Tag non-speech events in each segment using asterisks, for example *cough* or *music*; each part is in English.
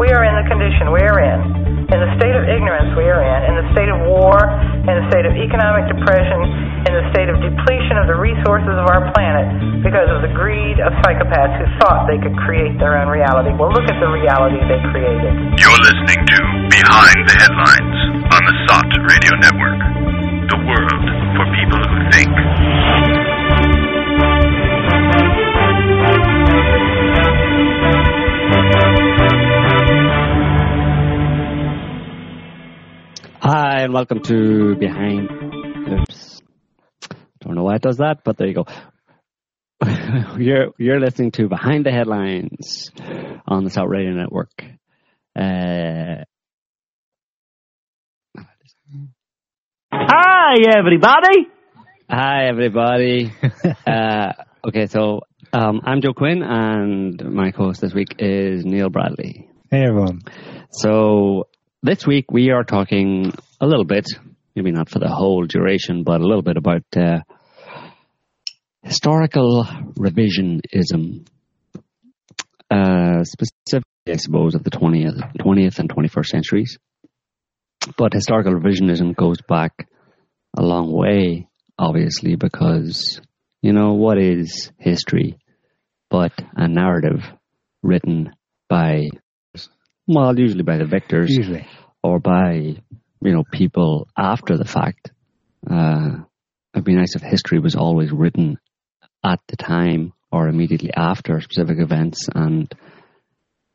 we are in the condition we are in, in the state of ignorance we are in, in the state of war, in the state of economic depression, in the state of depletion of the resources of our planet because of the greed of psychopaths who thought they could create their own reality. Well, look at the reality they created. You're listening to Behind the Headlines on the SOTT Radio Network. The world for people who think. Hi, and welcome to Behind. Oops. Don't know why it does that, but there you go. *laughs* you're you're listening to Behind the Headlines on the SOTT Radio Network. Uh, Hi, everybody. hi, everybody. *laughs* uh, okay, so um, I'm Joe Quinn, and my co-host this week is Neil Bradley. Hey everyone. So this week we are talking a little bit, maybe not for the whole duration, but a little bit about uh, historical revisionism, uh, specifically, I suppose, of the twentieth, twentieth and twenty-first centuries. But historical revisionism goes back a long way, obviously, because you know what is history, but a narrative written by well, usually by the victors Usually. or by you know people after the fact. Uh, it'd be nice if history was always written at the time or immediately after specific events and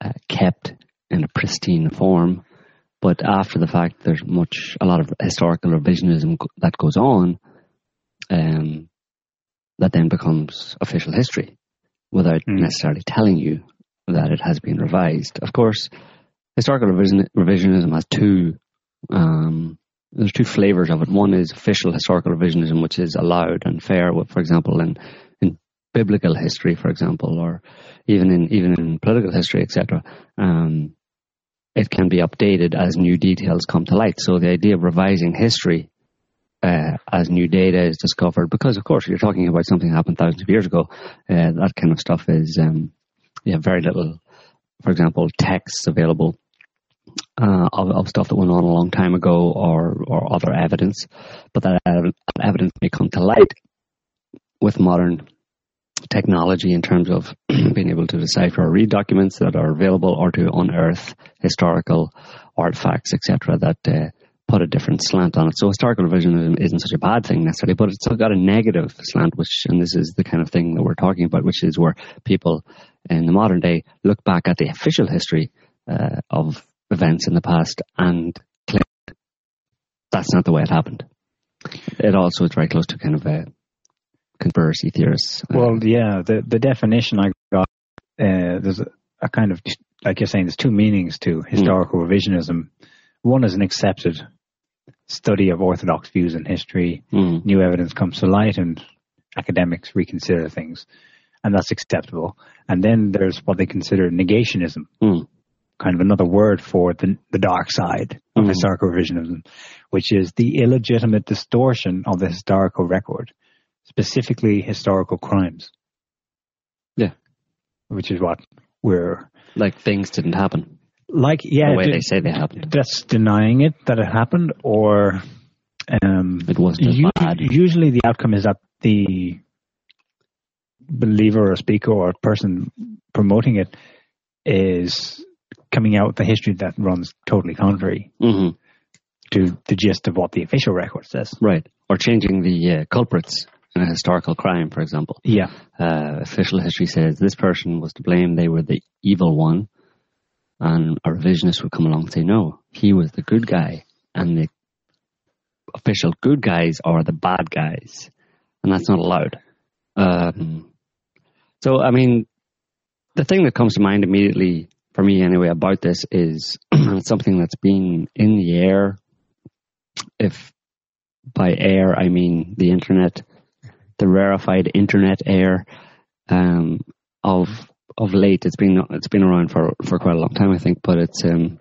uh, kept in a pristine form. But after the fact, there's much a lot of historical revisionism that goes on, um, that then becomes official history without Mm. necessarily telling you that it has been revised. Of course, historical revision, revisionism has two um, there's two flavors of it. One is official historical revisionism, which is allowed and fair. For example, in in biblical history, for example, or even in even in political history, etc. Um, it can be updated as new details come to light. So the idea of revising history uh, as new data is discovered, because of course you're talking about something that happened thousands of years ago, uh, that kind of stuff is um, have very little, for example, texts available uh, of, of stuff that went on a long time ago or, or other evidence, but that evidence may come to light with modern technology in terms of *clears throat* being able to decipher or read documents that are available or to unearth historical artifacts, etc., that uh, put a different slant on it. So historical revisionism isn't such a bad thing necessarily, but it's still got a negative slant, which, and this is the kind of thing that we're talking about, which is where people in the modern day look back at the official history uh, of events in the past and that's not the way it happened. It also is very close to kind of a conspiracy theorists. uh, Well, yeah, the the definition I got uh, there's a, a kind of like you're saying, there's two meanings to historical revisionism. One is an accepted study of orthodox views in history. mm, New evidence comes to light, and academics reconsider things, and that's acceptable. And then there's what they consider negationism, mm, kind of another word for the the dark side of Mhm. historical revisionism, which is the illegitimate distortion of the historical record, specifically historical crimes. Yeah. which is what we're like things didn't happen like. Yeah, the way d- they say they happened. that's denying it that it happened, or um, It wasn't u- bad. usually the outcome is that the believer or speaker or person promoting it is coming out with a history that runs totally contrary hmm to the gist of what the official record says. Right. Or changing the uh, culprits in a historical crime, for example. Yeah, Uh, official history says this person was to blame, they were the evil one. And a revisionist would come along and say, no, he was the good guy. And the official good guys are the bad guys. And that's not allowed. Um, so, I mean, the thing that comes to mind immediately for me anyway about this is *clears throat* something that's been in the air. If by air I mean the internet, the rarefied internet air um, of of late. It's been it's been around for for quite a long time, I think. But it's um,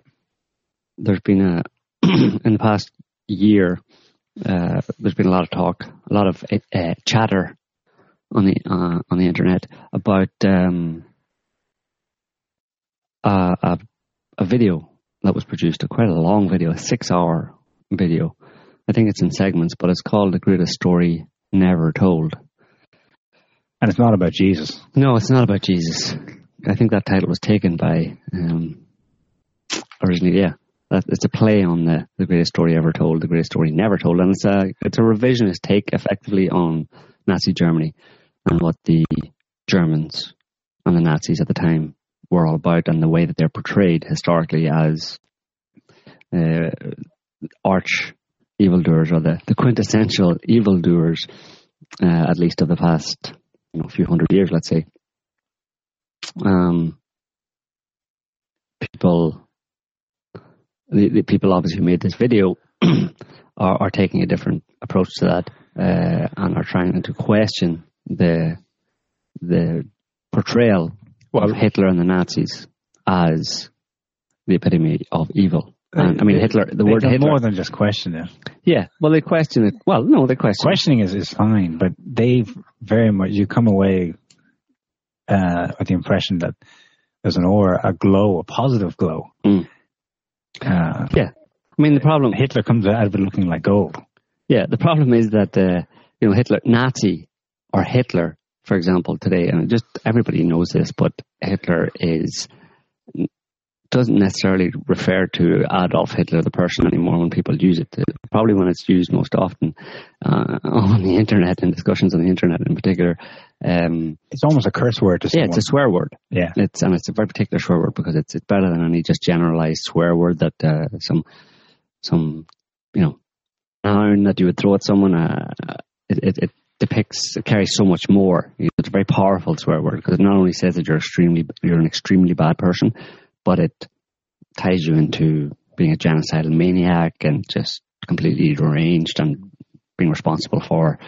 there's been a *clears throat* in the past year. Uh, there's been a lot of talk, a lot of uh, chatter on the uh, on the internet about um, uh, a, a video that was produced, a quite a long video, a six-hour video. I think it's in segments, but it's called "The Greatest Story Never Told." And it's not about Jesus. No, it's not about Jesus. I think that title was taken by um, originally. Yeah, that, it's a play on the the greatest story ever told, the greatest story never told, and it's a it's a revisionist take, effectively, on Nazi Germany and what the Germans and the Nazis at the time were all about, and the way that they're portrayed historically as uh, arch evildoers or the, the quintessential evildoers, uh, at least of the past you know, few hundred years, let's say. Um, people, the, the people obviously who made this video *clears throat* are, are taking a different approach to that uh, and are trying to question the the portrayal Well- of Hitler and the Nazis as the epitome of evil. And, I mean, Hitler. The word Hitler. more than just question it. yeah. Well, they question it. Well, no, they question. Questioning is, is fine, but they very much, you come away uh, with the impression that there's an aura, a glow, a positive glow. Mm. Uh, Yeah. I mean, the problem. Hitler comes out of it looking like gold. Yeah, the problem is that uh, you know Hitler, Nazi, or Hitler, for example, today, and just everybody knows this, but Hitler is doesn't necessarily refer to Adolf Hitler the person anymore when people use it. Probably when it's used most often uh, *laughs* on the internet and discussions on the internet in particular. Um, It's almost a curse word to yeah, it's a swear word. yeah. It's and it's a very particular swear word because it's it's better than any just generalized swear word that uh, some some you know noun that you would throw at someone. Uh, it, it, it depicts it carries so much more. You know, it's a very powerful swear word because it not only says that you're extremely you're an extremely bad person, but it ties you into being a genocidal maniac and just completely deranged and being responsible for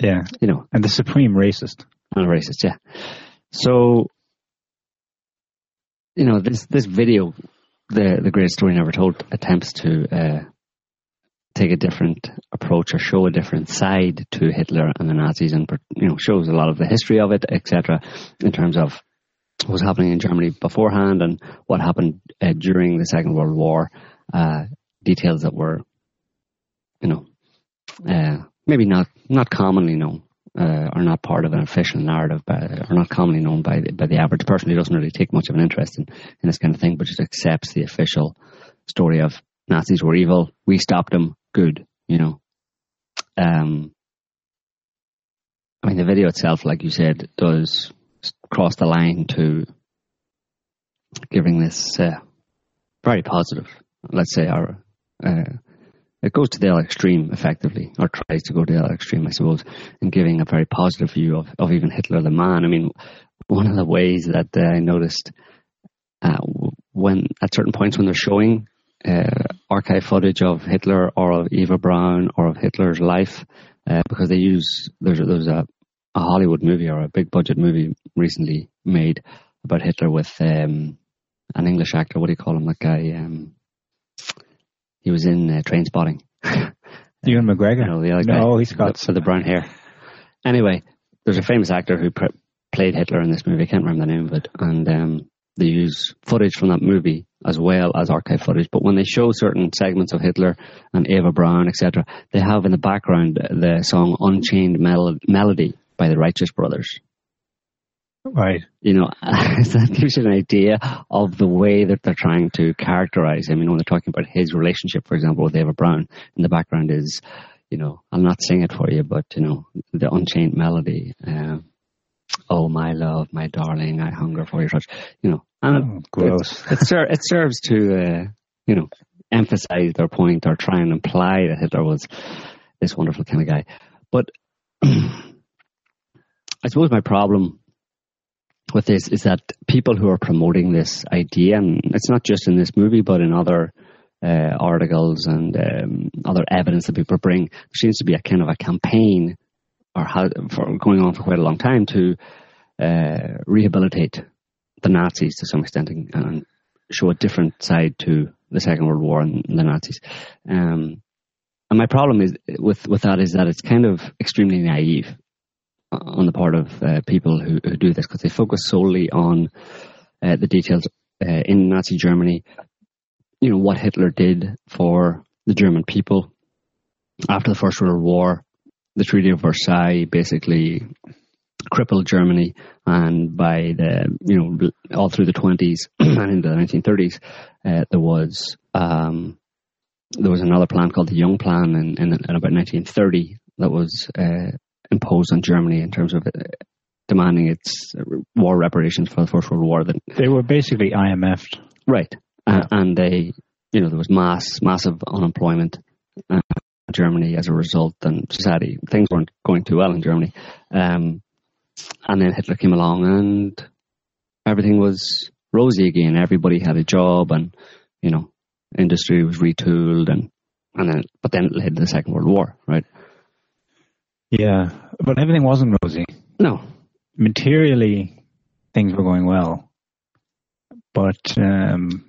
Yeah. you know And the supreme racist. and a racist, yeah. So, you know, this this video, the the greatest story never told, attempts to uh, take a different approach or show a different side to Hitler and the Nazis, and you know, shows a lot of the history of it, etc., in terms of what was happening in Germany beforehand and what happened uh, during the Second World War. Uh, details that were, you know, uh, maybe not not commonly known uh, are not part of an official narrative, by, are not commonly known by the, by the average person who doesn't really take much of an interest in, in this kind of thing, but just accepts the official story of Nazis were evil, we stopped them, good, you know. Um, I mean, the video itself, like you said, does cross the line to giving this uh, very positive, let's say, our uh, it goes to the other extreme effectively, or tries to go to the other extreme, I suppose, in giving a very positive view of, of even Hitler the man. I mean, one of the ways that uh, I noticed uh, when at certain points when they're showing uh, archive footage of Hitler or of Eva Braun or of Hitler's life, uh, because they use there's there's a, a Hollywood movie or a big budget movie recently made about Hitler with um, an English actor. What do you call him? That guy. Um, he was in uh, Trainspotting. *laughs* Ewan McGregor. No, the other no, he's got with the brown hair. Anyway, there's a famous actor who pr- played Hitler in this movie. I can't remember the name of it, and um, they use footage from that movie as well as archive footage. But when they show certain segments of Hitler and Eva Braun, etc., they have in the background the song "Unchained Mel- Melody" by the Righteous Brothers. right. You know, *laughs* that gives you an idea of the way that they're trying to characterize him. You know, when they're talking about his relationship, for example, with Eva Braun, in the background is, you know, I'll not sing it for you, but you know, the Unchained Melody. Um, oh my love, my darling, I hunger for your touch. You know, and Oh, gross. It, it, ser- it serves to, uh, you know, emphasize their point or try and imply that Hitler was this wonderful kind of guy. But *clears throat* I suppose my problem with this is that people who are promoting this idea, and it's not just in this movie, but in other uh, articles and um, other evidence that people bring, there seems to be a kind of a campaign or how, for going on for quite a long time to uh, rehabilitate the Nazis to some extent and, and show a different side to the Second World War and the Nazis. Um, and my problem is with with that is that it's kind of extremely naive on the part of uh, people who, who do this because they focus solely on uh, the details uh, in Nazi Germany, you know, what Hitler did for the German people after the First World War. The Treaty of Versailles basically crippled Germany, and by the you know all through the twenties *clears throat* and into the nineteen thirties, uh, there was um, there was another plan called the Young Plan in, in, in about nineteen thirty that was uh, imposed on Germany in terms of uh, demanding its war reparations for the First World War. That They were basically IMF. right, uh, and they you know there was mass massive unemployment. Germany as a result, and society things weren't going too well in Germany. Um, and then Hitler came along and everything was rosy again. Everybody had a job and, you know, industry was retooled and, and then, but then it led to the Second World War, right? Yeah, but everything wasn't rosy. No. Materially, things were going well, but um,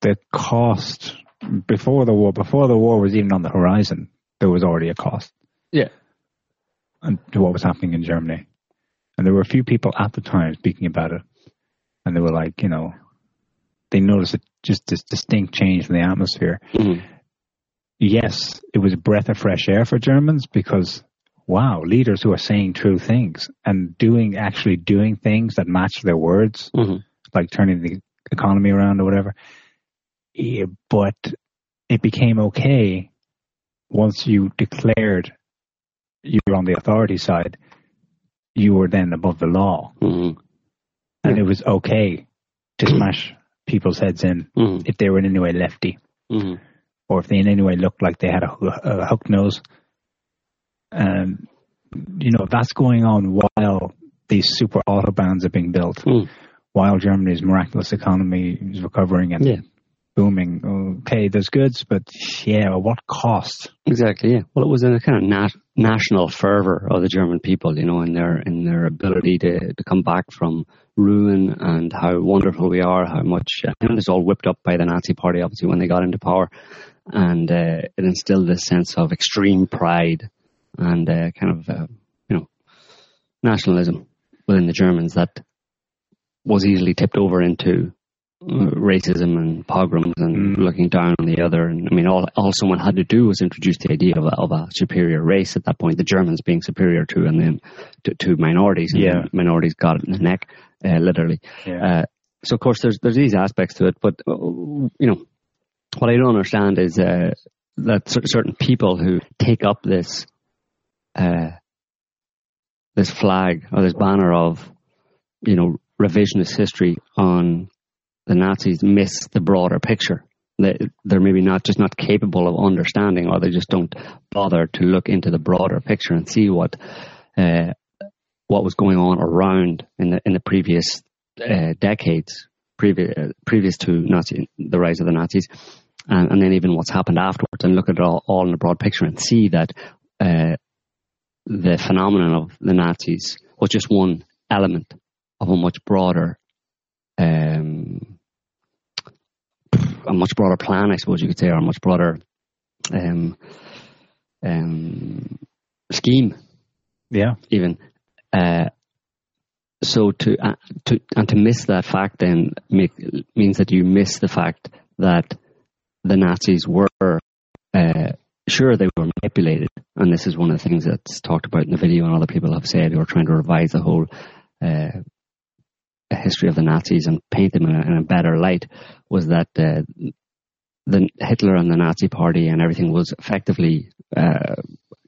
the cost before the war, before the war was even on the horizon, there was already a cost. Yeah. And to what was happening in Germany, and there were a few people at the time speaking about it, and they were like, you know, they noticed a, just this distinct change in the atmosphere. Mhm. Yes, it was a breath of fresh air for Germans because wow, leaders who are saying true things and doing actually doing things that match their words, Mhm. like turning the economy around or whatever. But it became okay once you declared you were on the authority side. You were then above the law, Mhm. and it was okay to smash people's heads in Mhm. if they were in any way lefty Mhm. or if they in any way looked like they had a, a hook nose. And, you know, that's going on while these super autobahns are being built, Mm. while Germany's miraculous economy is recovering and Yeah. Booming. Okay, there's goods, but yeah, what cost? Exactly. Yeah. Well, it was a kind of nat- national fervor of the German people, you know, in their in their ability to, to come back from ruin and how wonderful we are, how much uh, and it's all whipped up by the Nazi Party, obviously, when they got into power, and uh, it instilled this sense of extreme pride and uh, kind of uh, you know nationalism within the Germans that was easily tipped over into uh, racism and pogroms and Mm. looking down on the other. And I mean, all all someone had to do was introduce the idea of a, of a superior race at that point. The Germans being superior to and then to, to minorities. And Yeah. minorities got it in the neck, uh, literally. Uh, so of course there's there's these aspects to it, but uh, you know what I don't understand is uh, that cer- certain people who take up this uh, this flag or this banner of you know revisionist history on the Nazis miss the broader picture. They, they're maybe not just not capable of understanding, or they just don't bother to look into the broader picture and see what uh, what was going on around in the in the previous uh, decades, previous uh, previous to Nazi the rise of the Nazis, and, and then even what's happened afterwards, and look at it all, all in the broad picture and see that uh, the phenomenon of the Nazis was just one element of a much broader, um, a much broader plan, I suppose you could say, or a much broader um, um, scheme Yeah. even. Uh, so to uh, to and to miss that fact then make, means that you miss the fact that the Nazis were uh, sure they were manipulated, and this is one of the things that's talked about in the video, and other people have said who are trying to revise the whole uh, history of the Nazis and paint them in a, in a better light. Was that uh, the Hitler and the Nazi Party and everything was effectively uh,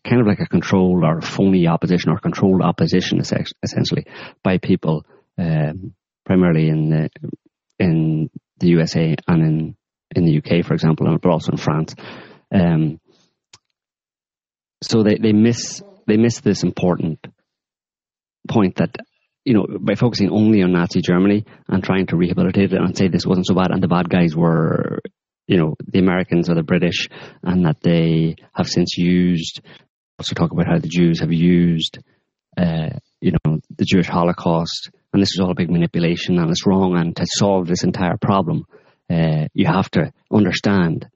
kind of like a controlled or phony opposition or controlled opposition, essentially, by people um, primarily in the in the USA and in in the UK, for example, and but also in France. Um, so they, they miss they miss this important point that you know by focusing only on Nazi Germany and trying to rehabilitate it and say this wasn't so bad and the bad guys were you know the Americans or the British and that they have since used also talk about how the Jews have used uh, you know the Jewish Holocaust and this is all a big manipulation and it's wrong and to solve this entire problem uh, you have to understand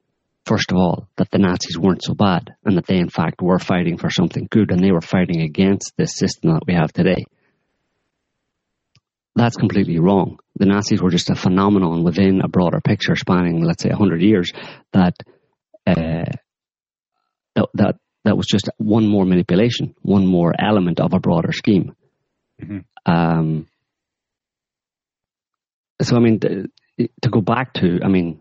first of all, that the Nazis weren't so bad and that they, in fact, were fighting for something good and they were fighting against this system that we have today. That's completely wrong. The Nazis were just a phenomenon within a broader picture spanning, let's say, 100 years that, uh, that, that, that was just one more manipulation, one more element of a broader scheme. Mm-hmm. Um, so, I mean, to, to go back to, I mean,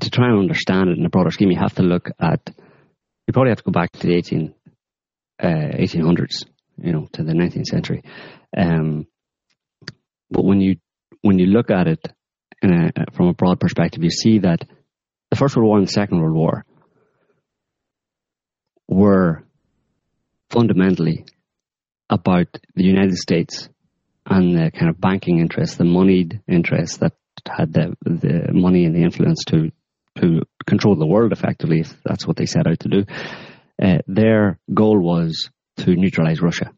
to try and understand it in a broader scheme, you have to look at, you probably have to go back to the 18, uh, 1800s, you know, to the 19th century. Um, but when you when you look at it a, from a broad perspective, you see that the First World War and the Second World War were fundamentally about the United States and the kind of banking interests, the moneyed interests that had the the money and the influence to to control the world effectively, if that's what they set out to do. Uh, their goal was to neutralize Russia.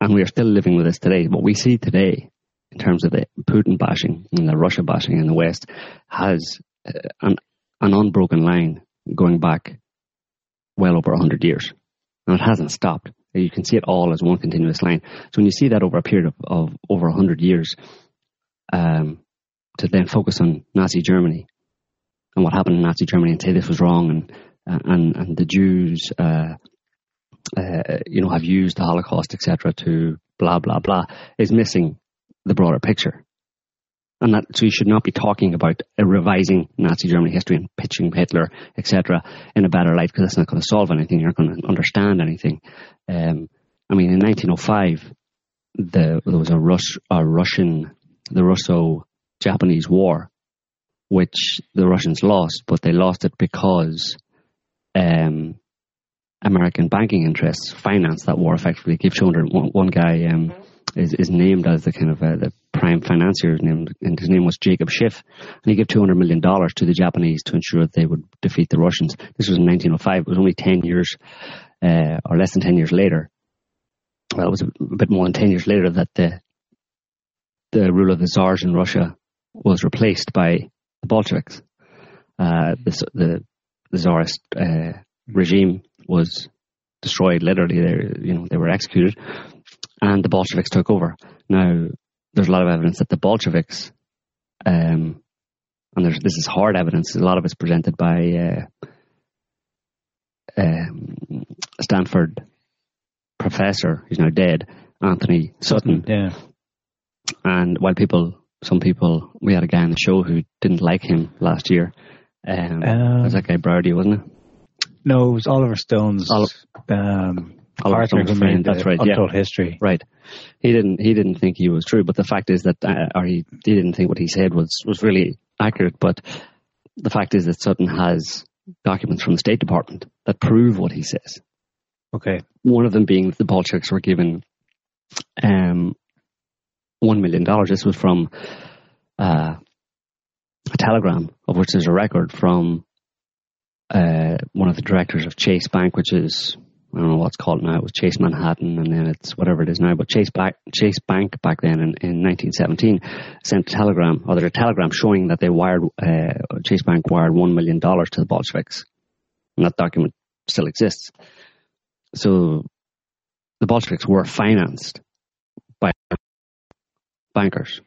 And we are still living with this today. What we see today in terms of the Putin bashing and the Russia bashing in the West has uh, an, an unbroken line going back well over 100 years. And it hasn't stopped. You can see it all as one continuous line. So when you see that over a period of, of over 100 years, um, to then focus on Nazi Germany and what happened in Nazi Germany and say this was wrong and uh, and and the Jews, uh, uh, you know, have used the Holocaust, etc., to blah blah blah, is missing the broader picture. And that, so you should not be talking about revising Nazi Germany history and pitching Hitler, etc., in a better light because that's not going to solve anything. You're not going to understand anything. Um, I mean, in 1905, the, there was a, Rus, a Russian, the Russo-Japanese War, which the Russians lost, but they lost it because um, American banking interests financed that war effectively. Give 200, one, one guy um, is, is named as the kind of uh, the prime financier, named, and his name was Jacob Schiff, and he gave two hundred million dollars to the Japanese to ensure that they would defeat the Russians. This was in 1905. It was only ten years, uh, or less than ten years later. Well, it was a, bit more than ten years later that the the rule of the Tsars in Russia was replaced by the Bolsheviks. Uh, the, the, the Tsarist uh, regime was destroyed. Literally, they you know they were executed, and the Bolsheviks took over. Now, there's a lot of evidence that the Bolsheviks, um, and there's, this is hard evidence, a lot of it's presented by uh, um, Stanford professor, who's now dead, Anthony Sutton. Yeah. And while people, some people, we had a guy on the show who didn't like him last year. Um, um, was that guy Browdy, wasn't it? No, it was Oliver Stone's um, Arthur who made that's right, Untold yeah. History. Right. He didn't. He didn't think he was true, but the fact is that, uh, or he, he didn't think what he said was was really accurate. But the fact is that Sutton has documents from the State Department that prove what he says. Okay. One of them being that the Bolsheviks were given um, one million dollars. This was from uh, a telegram of which there's a record from uh, one of the directors of Chase Bank, which is I don't know what's called now. It was Chase Manhattan, and then it's whatever it is now. But Chase, back, Chase Bank back then in, in 1917 sent a telegram, or there's a telegram showing that they wired uh, Chase Bank wired one million dollars to the Bolsheviks, and that document still exists. So the Bolsheviks were financed by bankers,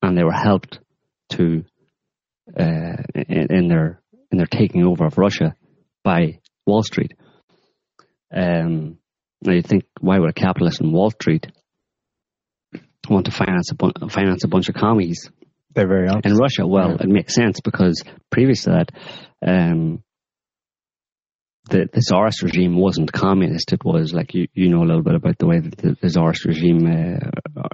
and they were helped to uh, in, in their in their taking over of Russia by Wall Street. Um, now you think, why would a capitalist in Wall Street want to finance a, bu- finance a bunch of commies? They're very honest. in Russia. Well, yeah. it makes sense because previous to that, um, the, the Tsarist regime wasn't communist. It was like you, you know a little bit about the way that the, the Tsarist regime, uh, uh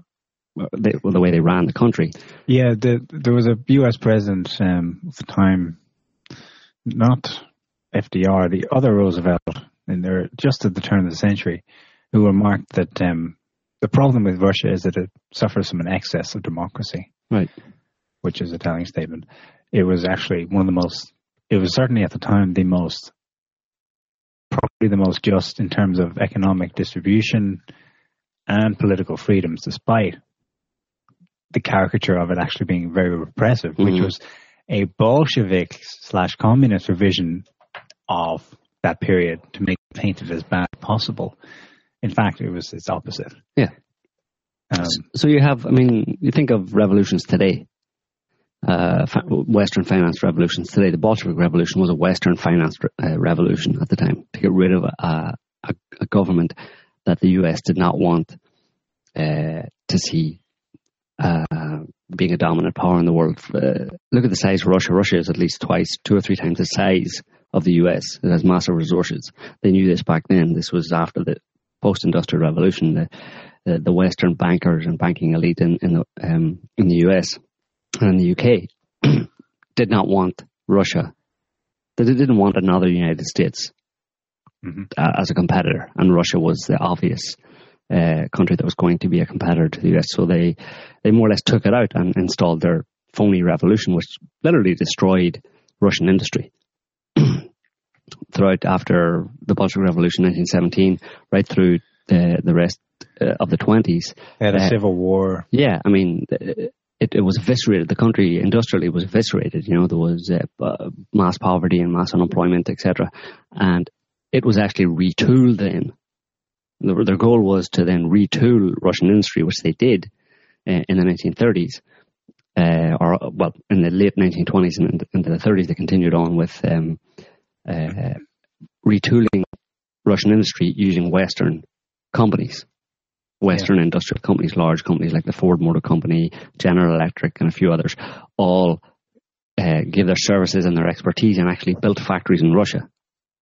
the, the way they ran the country. Yeah, the, there was a U.S. president um, at the time, not FDR, the other Roosevelt, in there just at the turn of the century, who remarked that um, the problem with Russia is that it suffers from an excess of democracy. Right. Which is a telling statement. It was actually one of the most, it was certainly at the time the most, probably the most just in terms of economic distribution and political freedoms, despite the caricature of it actually being very repressive, mm-hmm. which was a Bolshevik slash communist revision of that period to make it painted as bad as possible. In fact, it was its opposite. Yeah. Um, So you have, I mean, you think of revolutions today, uh, Western finance revolutions today. The Bolshevik Revolution was a Western finance uh, revolution at the time to get rid of a, a, a government that the U.S. did not want uh, to see uh, being a dominant power in the world. Uh, look at the size of Russia. Russia is at least twice, two or three times the size of the U.S. It has massive resources. They knew this back then. This was after the post-industrial revolution. The, the, the Western bankers and banking elite in, in the um, in the US and in the UK *clears throat* did not want Russia. They didn't want another United States Mhm. uh, as a competitor, and Russia was the obvious uh, country that was going to be a competitor to the US. So they they more or less took it out and installed their phony revolution, which literally destroyed Russian industry. Throughout after the Bolshevik Revolution, 1917, right through the the rest uh, of the 20s, they had a uh, civil war. yeah, I mean, it, it was eviscerated. The country industrially was eviscerated. You know, there was uh, uh, mass poverty and mass unemployment, etc. And it was actually retooled then. Their, their goal was to then retool Russian industry, which they did uh, in the 1930s. Uh, or well, in the late 1920s and into the 30s, they continued on with um, uh, retooling Russian industry using Western companies. Western industrial companies, large companies like the Ford Motor Company, General Electric, and a few others, all uh, gave their services and their expertise and actually built factories in Russia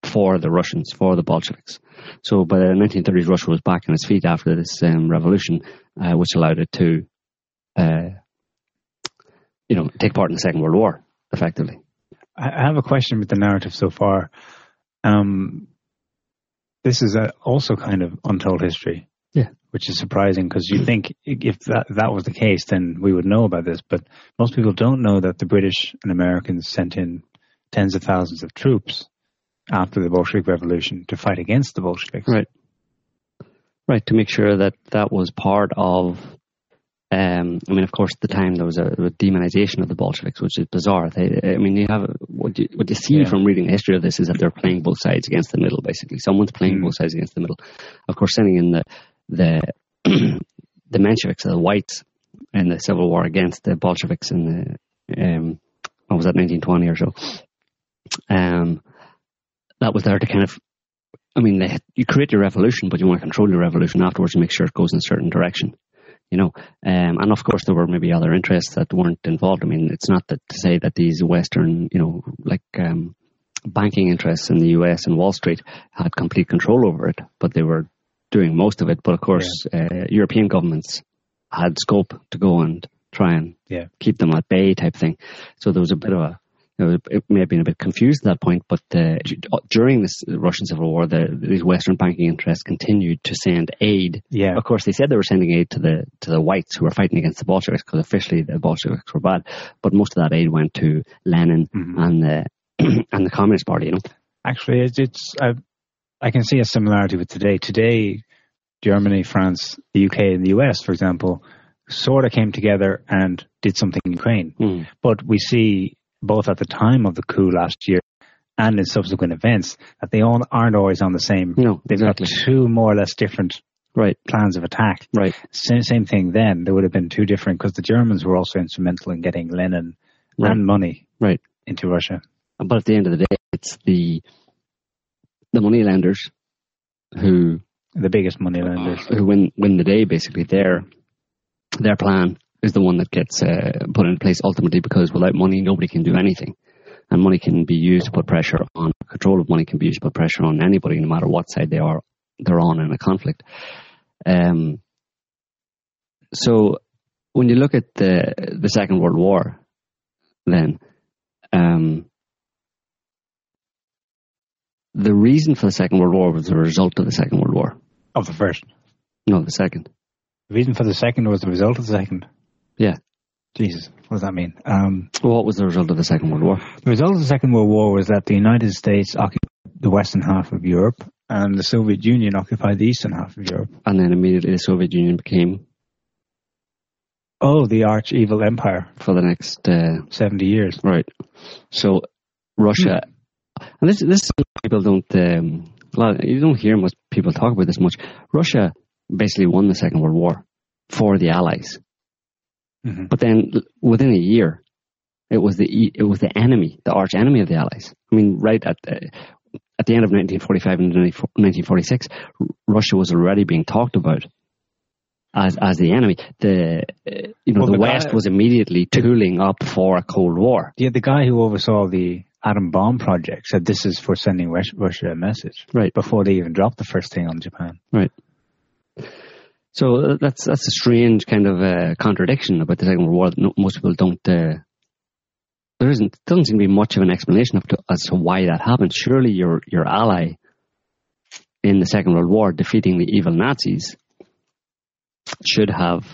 for the Russians, for the Bolsheviks. So by the 1930s, Russia was back on its feet after this um, revolution, uh, which allowed it to, uh, you know, take part in the Second World War, effectively. I have a question with the narrative so far. Um, this is a, also kind of untold history. Yeah. Which is surprising because you think if that that was the case, then we would know about this. But most people don't know that the British and Americans sent in tens of thousands of troops after the Bolshevik Revolution to fight against the Bolsheviks. Right. Right, to make sure that that was part of. Um, I mean, of course, at the time there was a, a demonization of the Bolsheviks, which is bizarre. They, I mean, you have what you, what you see Yeah. from reading the history of this is that they're playing both sides against the middle. Basically, someone's playing Mm. both sides against the middle. Of course, sending in the the *clears throat* the Mensheviks, the whites, in the civil war against the Bolsheviks in the um, what was that, 1920 or so. Um, that was there to kind of I mean, they, you create your revolution, but you want to control your revolution afterwards and make sure it goes in a certain direction. You know, um, and of course there were maybe other interests that weren't involved. I mean, it's not that to say that these Western, you know, like um, banking interests in the U.S. and Wall Street had complete control over it, but they were doing most of it. But of course, uh, European governments had scope to go and try and Yeah. keep them at bay, type thing. So there was a bit of a you know, it may have been a bit confused at that point, but uh, during this Russian Civil War, the, these Western banking interests continued to send aid. Yeah. Of course, they said they were sending aid to the to the whites who were fighting against the Bolsheviks because officially the Bolsheviks were bad, but most of that aid went to Lenin Mhm. and the *clears throat* and the Communist Party. You know, Actually, it's, it's I, I can see a similarity with today. Today, Germany, France, the UK, and the US, for example, sort of came together and did something in Ukraine. Mm. But we see both at the time of the coup last year and in subsequent events that they all aren't always on the same. No, They've exactly. got two more or less different right, plans of attack. right, Same, same thing then. There would have been two different because the Germans were also instrumental in getting Lenin Right. and money right. into Russia. But at the end of the day, it's the the money lenders who The biggest money lenders. who win win the day. Basically, their their plan is the one that gets uh, put in place ultimately because without money, nobody can do anything, and money can be used to put pressure on control of money can be used to put pressure on anybody, no matter what side they are they're on in a conflict. Um. So, when you look at the the Second World War, then um, the reason for the Second World War was the result of the Second World War. Of the first. No, the second. The reason for the second was the result of the second. Yeah. Jesus, what does that mean? Um, What was the result of the Second World War? the result of the Second World War was that the United States occupied the western half of Europe and the Soviet Union occupied the eastern half of Europe. And then immediately the Soviet Union became, Oh, the arch evil empire, for the next, uh, 70 years. right. So Russia, and this, this is people don't, um, you don't hear much people talk about this much. Russia basically won the Second World War. for the Allies. Mm-hmm. But then within a year, it was the it was the enemy, the arch enemy of the Allies. I mean, right at uh, at the end of 1945 and 1946, Russia was already being talked about as as the enemy. The uh, you know Well, the, the West guy- was immediately tooling up for a Cold War. Yeah, the guy who oversaw the atom bomb project said this is for sending Russia a message. Right. Before they even dropped the first thing on Japan. Right. So uh, that's that's a strange kind of uh, contradiction about the Second World War no, most people don't. Uh, there isn't doesn't seem to be much of an explanation to, as to why that happened. Surely your your ally in the Second World War defeating the evil Nazis should have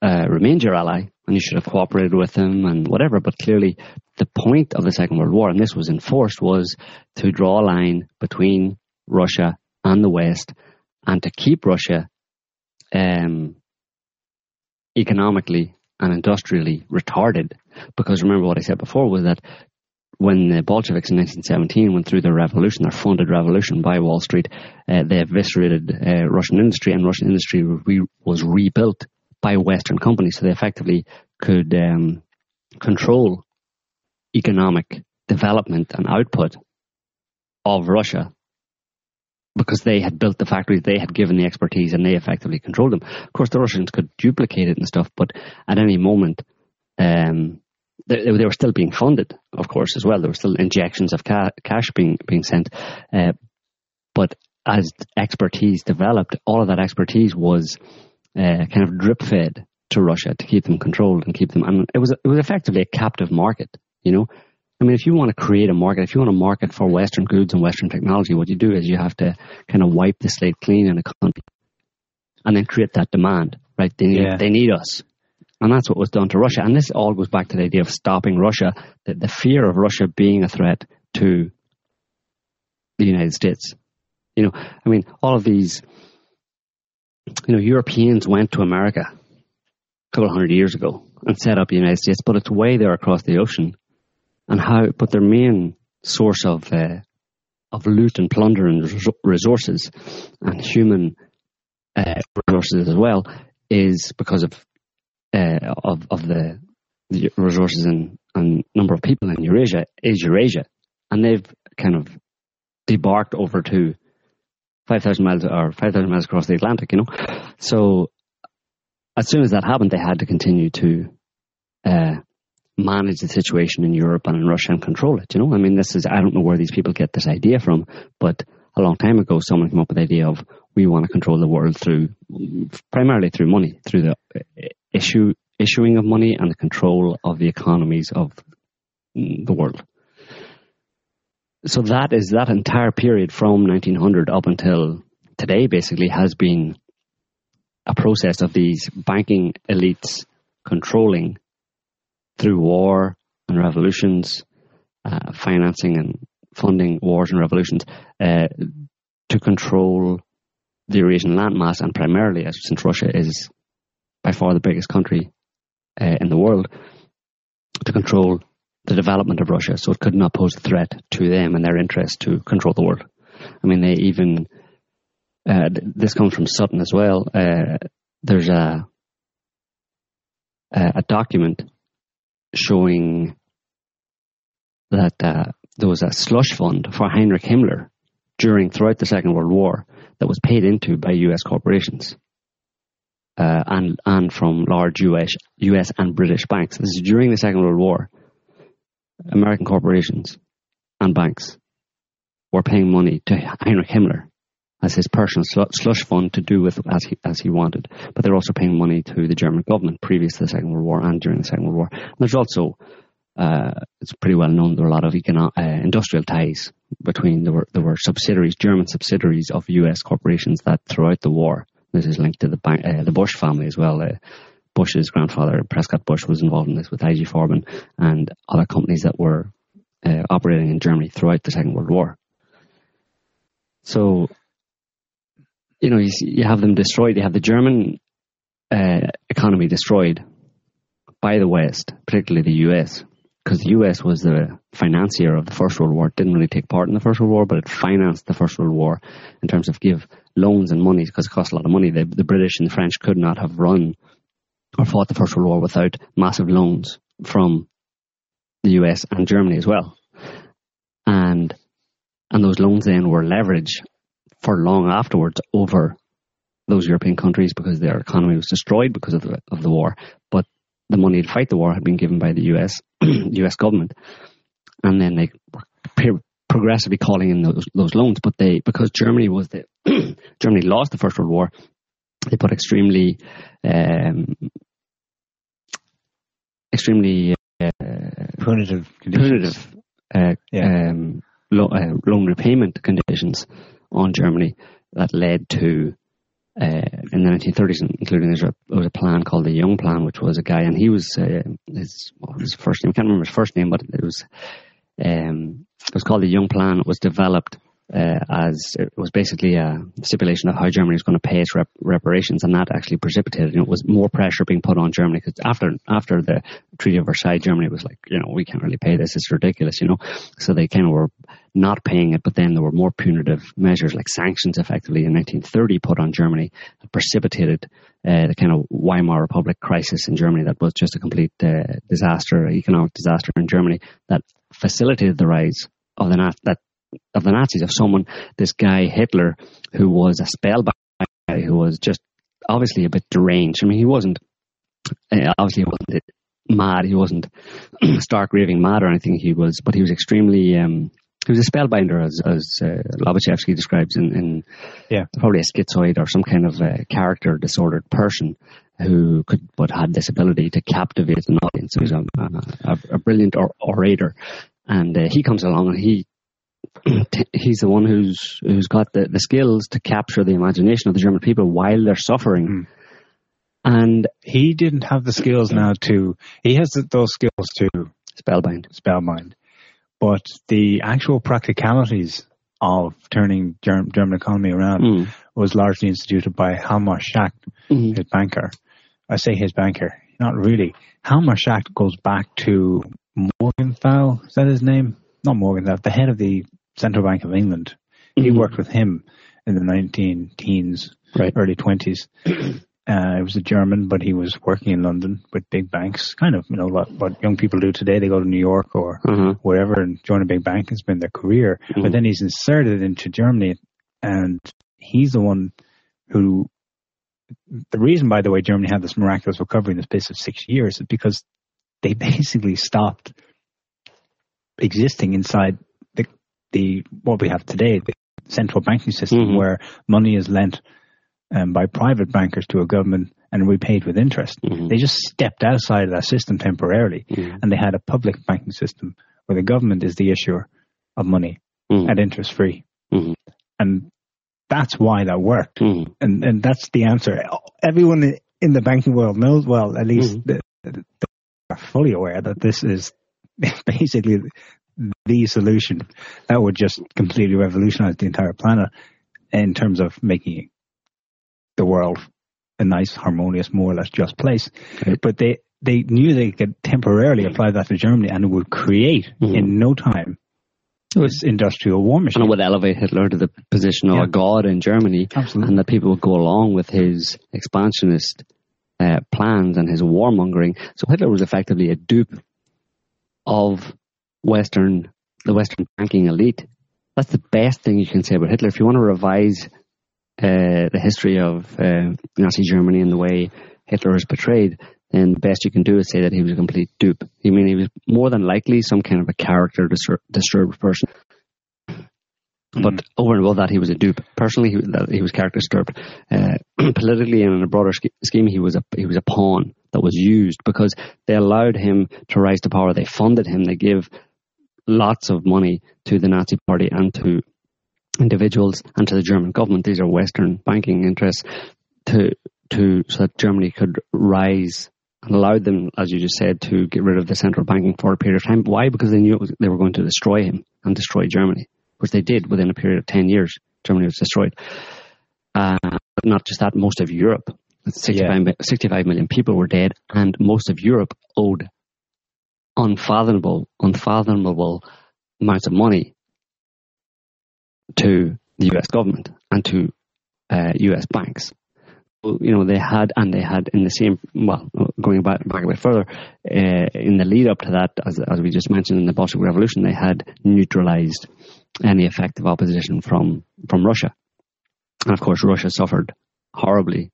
uh, remained your ally, and you should have cooperated with them and whatever. But clearly, the point of the Second World War, and this was enforced, was to draw a line between Russia and the West, and to keep Russia um, economically and industrially retarded. Because remember what I said before was that when the Bolsheviks in 1917 went through their revolution, their funded revolution by Wall Street, uh, they eviscerated uh, Russian industry, and Russian industry re- was rebuilt by Western companies, so they effectively could um, control economic development and output of Russia because they had built the factories, they had given the expertise, and they effectively controlled them. Of course, the Russians could duplicate it and stuff, but at any moment, um, they, they were still being funded, of course, as well. There were still injections of ca- cash being being sent, uh, but as expertise developed, all of that expertise was uh, kind of drip fed to Russia to keep them controlled and keep them. And it was it was effectively a captive market, you know. I mean, if you want to create a market, if you want to market for Western goods and Western technology, what you do is you have to kind of wipe the slate clean in a country, and then create that demand. Right? They need Yeah. they need us, and that's what was done to Russia. And this all goes back to the idea of stopping Russia, the, the fear of Russia being a threat to the United States. You know, I mean, all of these, you know, Europeans went to America a couple of hundred years ago and set up the United States, but it's way there across the ocean. And how, but their main source of uh, of loot and plunder and resources and human uh, resources as well is because of uh, of of the, the resources and, and number of people in Eurasia is Eurasia, and they've kind of debarked over to five thousand miles or five thousand miles across the Atlantic. You know, so as soon as that happened, they had to continue to uh, manage the situation in Europe and in Russia and control it. You know, I mean, this is I don't know where these people get this idea from, but a long time ago, someone came up with the idea of we want to control the world through primarily through money, through the uh, issue issuing of money and the control of the economies of the world. So that is that entire period from 1900 up until today, basically, has been a process of these banking elites controlling through war and revolutions, uh, financing and funding wars and revolutions, uh, to control the Eurasian landmass, and primarily, as since Russia is by far the biggest country uh, in the world, to control the development of Russia, so it could not pose a threat to them and their interest to control the world. I mean, they even uh, this comes from Sutton as well. Uh, there's a a a document showing that uh, there was a slush fund for Heinrich Himmler during throughout the Second World War that was paid into by U.S. corporations uh, and and from large U.S. U.S. and British banks. This is during the Second World War. American corporations and banks were paying money to Heinrich Himmler as his personal slush fund to do with as he as he wanted. But they're also paying money to the German government previous to the Second World War and during the Second World War. And there's also uh, it's pretty well known there were a lot of econo- uh, industrial ties between there were there were subsidiaries, German subsidiaries of U.S. corporations that throughout the war. This is linked to the bank, uh, the Bush family as well. Uh, Bush's grandfather, Prescott Bush, was involved in this with IG Farben and other companies that were uh, operating in Germany throughout the Second World War. So, you know, you, you have them destroyed. You have the German uh, economy destroyed by the West, particularly the US, because the US was the financier of the First World War. It didn't really take part in the First World War, but it financed the First World War in terms of give loans and money because it cost a lot of money. The, the British and the French could not have run or fought the First World War without massive loans from the US and Germany as well. And and those loans then were leveraged for long afterwards over those European countries because their economy was destroyed because of the of the war. But the money to fight the war had been given by the US *clears throat* US government, and then they were progressively calling in those those loans. But they because Germany was the *clears throat* Germany lost the First World War, they put extremely um, extremely uh, Punitive punitive uh, Yeah. um, lo- uh, loan repayment conditions on Germany that led to uh, in the 1930s, including there was a plan called the Young Plan, which was a guy, and he was uh, his was his first name? I can't remember his first name, but it was um, it was called the Young Plan. It was developed uh, as it was basically a stipulation of how Germany was going to pay its rep- reparations, and that actually precipitated. You know, it was more pressure being put on Germany because after after the Treaty of Versailles, Germany was like, you know, we can't really pay this; it's ridiculous, you know. So they kind of were not paying it, but then there were more punitive measures like sanctions, effectively in 1930, put on Germany that precipitated uh, the kind of Weimar Republic crisis in Germany that was just a complete uh, disaster, economic disaster in Germany that facilitated the rise of the that of the Nazis, of someone, this guy Hitler, who was a spellbound guy, who was just obviously a bit deranged. I mean, he wasn't uh, obviously he wasn't mad. He wasn't *clears throat* stark raving mad or anything. He was, but he was extremely. Um, he was a spellbinder, as as uh, Lobaczewski describes in, in Yeah. probably a schizoid or some kind of uh, character disordered person who could but had this ability to captivate an audience. He was a, a, a brilliant or, orator, and uh, he comes along and he *clears throat* he's the one who's who's got the, the skills to capture the imagination of the German people while they're suffering. And He didn't have the skills now to. He has those skills to spellbind. spellbind, but the actual practicalities of turning Germ- German economy around Mm. was largely instituted by Hjalmar Schacht, Mhm. his banker. I say his banker, not really. Hjalmar Schacht goes back to Morgenthau. Is that his name? Not Morgenthau. The head of the Central Bank of England. He Mhm. worked with him in the 19 teens, Right. early 20s. *clears throat* Uh, he was a German, but he was working in London with big banks. Kind of, you know, what, what young people do today. They go to New York or Uh-huh. wherever and join a big bank and spend their career. Mhm. But then he's inserted into Germany, and he's the one who. The reason, by the way, Germany had this miraculous recovery in the space of six years is because they *laughs* basically stopped existing inside the the what we have today, the central banking system, Mhm. where money is lent um, by private bankers to a government and repaid with interest. Mhm. They just stepped outside of that system temporarily, Mhm. and they had a public banking system where the government is the issuer of money Mhm. at interest free, Mhm. and that's why that worked. Mhm. And and that's the answer. Everyone in the banking world knows well, at least Mhm. the, the, are fully aware that this is *laughs* basically the solution that would just completely revolutionize the entire planet in terms of making the world a nice, harmonious, more or less just place. Right. But they they knew they could temporarily apply that to Germany, and it would create Mhm. in no time this industrial war machine. And it would elevate Hitler to the position of Yeah. a god in Germany, Absolutely. and that people would go along with his expansionist uh, plans and his warmongering. So Hitler was effectively a dupe of Western, the Western banking elite. That's the best thing you can say about Hitler. If you want to revise uh, the history of uh, Nazi Germany and the way Hitler is portrayed, then the best you can do is say that he was a complete dupe. I mean, he was more than likely some kind of a character distur- disturbed person. But over and above that, he was a dupe. Personally, he, he was character disturbed. Uh, *clears throat* politically and in a broader sch- scheme, he was a he was a pawn that was used because they allowed him to rise to power. They funded him. They gave lots of money to the Nazi Party and to individuals and to the German government. These are Western banking interests to to so that Germany could rise and allowed them, as you just said, to get rid of the central banking for a period of time. Why? Because they knew was, they were going to destroy him and destroy Germany, which they did within a period of ten years. Germany was destroyed. Uh, but not just that, most of Europe, 65, mi- 65 million people were dead, and most of Europe owed unfathomable, unfathomable amounts of money to the U.S. government and to uh, U.S. banks. You know, they had, and they had in the same, well, going back, back a bit further, uh, in the lead up to that, as, as we just mentioned in the Bolshevik Revolution, they had neutralized any effective opposition from, from Russia. And of course, Russia suffered horribly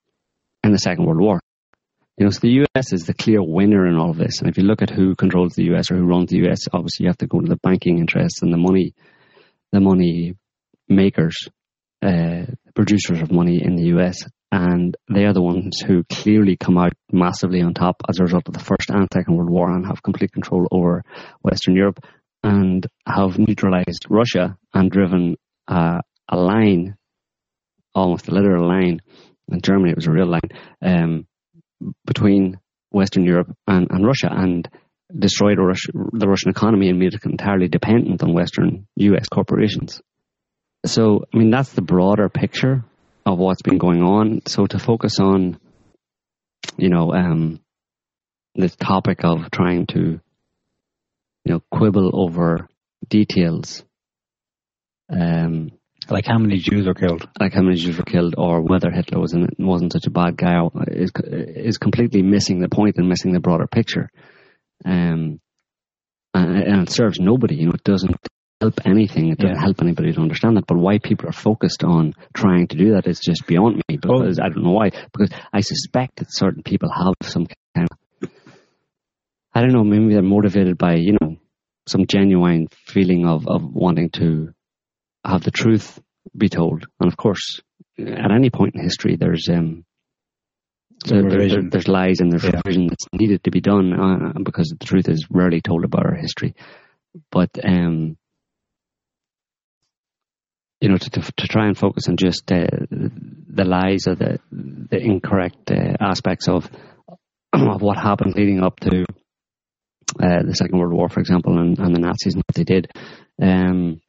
in the Second World War. You know, so the US is the clear winner in all of this. And if you look at who controls the US or who runs the US, obviously you have to go to the banking interests and the money, the money makers, uh, producers of money in the US. And they are the ones who clearly come out massively on top as a result of the First and Second World War and have complete control over Western Europe and have neutralized Russia and driven uh, a line, almost a literal line. In Germany, it was a real line. Um, between Western Europe and, and Russia and destroyed the Russian economy and made it entirely dependent on Western US corporations. So, I mean, that's the broader picture of what's been going on. So, to focus on, you know, um, this topic of trying to, you know, quibble over details um, like how many Jews were killed? Like how many Jews were killed, or whether Hitler was not wasn't such a bad guy, is is completely missing the point and missing the broader picture. Um, and, and it serves nobody. You know, it doesn't help anything. It doesn't yeah. help anybody to understand that. But why people are focused on trying to do that is just beyond me. Because oh. I don't know why. Because I suspect that certain people have some kind of, I don't know, maybe they're motivated by you know some genuine feeling of of wanting to have the truth be told. And of course, at any point in history, there's um, there, there, there's lies and there's yeah. revision that's needed to be done uh, because the truth is rarely told about our history. But um, you know, to, to, to try and focus on just uh, the lies or the the incorrect uh, aspects of *clears throat* of what happened leading up to uh, the Second World War, for example, and, and the Nazis and what they did. Um,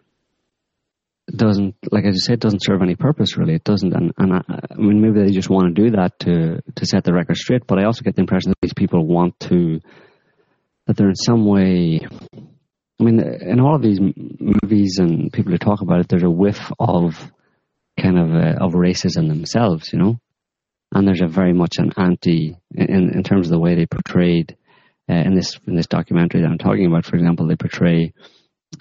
doesn't, like I just said, doesn't serve any purpose really. It doesn't, and, and I, I, mean maybe they just want to do that to to set the record straight. But I also get the impression that these people want to that they're in some way. I mean, in all of these movies and people who talk about it, there's a whiff of kind of uh, of racism themselves, you know. And there's a very much an anti in in terms of the way they portrayed uh, in this in this documentary that I'm talking about. For example, they portray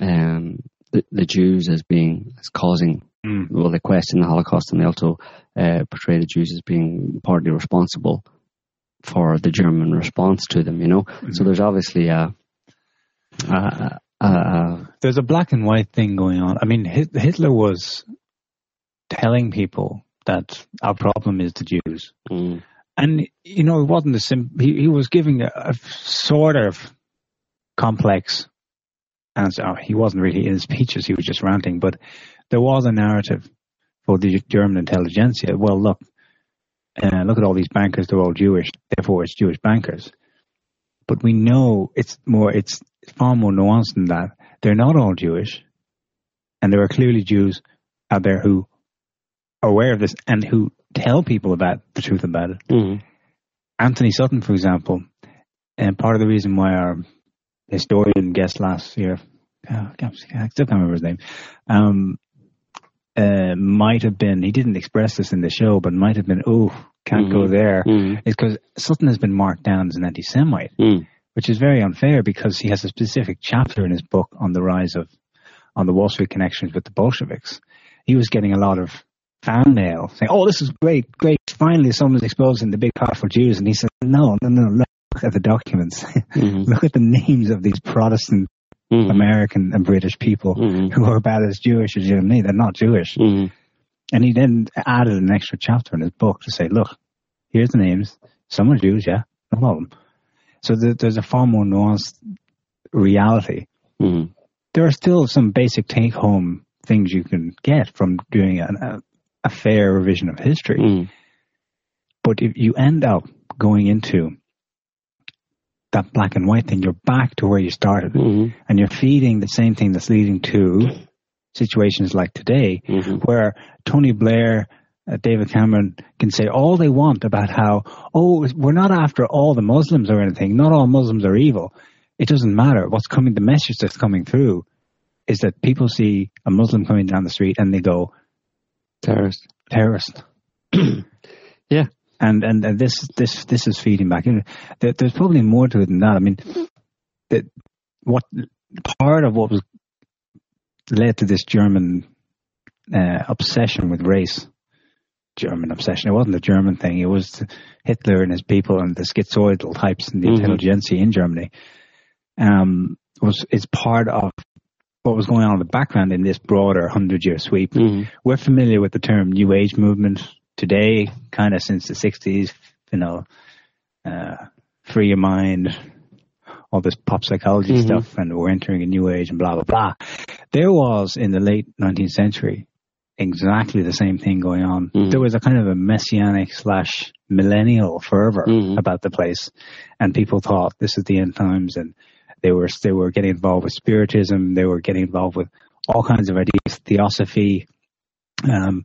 um, the, the Jews as being as causing mm. well they question the Holocaust and they also uh, portray the Jews as being partly responsible for the German response to them. You know, mm-hmm. so there's obviously a, a, a, a, there's a black and white thing going on. I mean, Hitler was telling people that our problem is the Jews. Mm. And you know, it wasn't the sim. He, he was giving a, a sort of complex answer. Oh, he wasn't really in his speeches; he was just ranting. But there was a narrative for the German intelligentsia. Well, look, uh, look at all these bankers; they're all Jewish. Therefore, it's Jewish bankers. But we know it's more. It's far more nuanced than that. They're not all Jewish, and there are clearly Jews out there who are aware of this and who tell people about the truth about it. Mm-hmm. Antony Sutton, for example, and part of the reason why our historian guest last year. Oh, I still can't remember his name. Um, uh, might have been, he didn't express this in the show, but might have been, oh, can't mm-hmm. go there. Mm-hmm. Is because Sutton has been marked down as an anti Semite, mm. Which is very unfair because he has a specific chapter in his book on the rise of, on the Wall Street connections with the Bolsheviks. He was getting a lot of fan mail saying, oh, this is great, great. Finally, someone's exposing the big powerful Jews. And he said, no, no, no, look at the documents. *laughs* Mm-hmm. look at the names of these Protestant mm-hmm. American and British people mm-hmm. who are about as Jewish as you and me. They're not Jewish. Mm-hmm. And he then added an extra chapter in his book to say, look, here's the names. Some are Jews, yeah, no problem. So there's a far more nuanced reality. Mm-hmm. There are still some basic take home things you can get from doing an, a, a, fair revision of history. Mm-hmm. But if you end up going into that black and white thing, you're back to where you started. Mm-hmm. And you're feeding the same thing that's leading to *laughs* situations like today, mm-hmm. where Tony Blair, uh, David Cameron can say all they want about how, oh, we're not after all the Muslims or anything. Not all Muslims are evil. it doesn't matter. What's coming, the message that's coming through is that people see a Muslim coming down the street and they go, Terrorist. terrorist. *clears throat* Yeah. And, and and this this this is feeding back in. There, there's probably more to it than that. I mean, that what part of what was led to this German uh, obsession with race, German obsession. It wasn't a German thing. It was Hitler and his people and the schizoidal types and the Mhm. intelligentsia in Germany. Um, was is part of what was going on in the background in this broader hundred year sweep. Mhm. We're familiar with the term New Age movement today, kind of since the '60s. You know, uh, free your mind, all this pop psychology Mhm. stuff, and we're entering a new age and blah blah blah. There was in the late 19th century exactly the same thing going on. Mhm. There was a kind of a messianic slash millennial fervor Mhm. about the place, and people thought this is the end times, and they were they were getting involved with spiritism. They were getting involved with all kinds of ideas, theosophy. Um,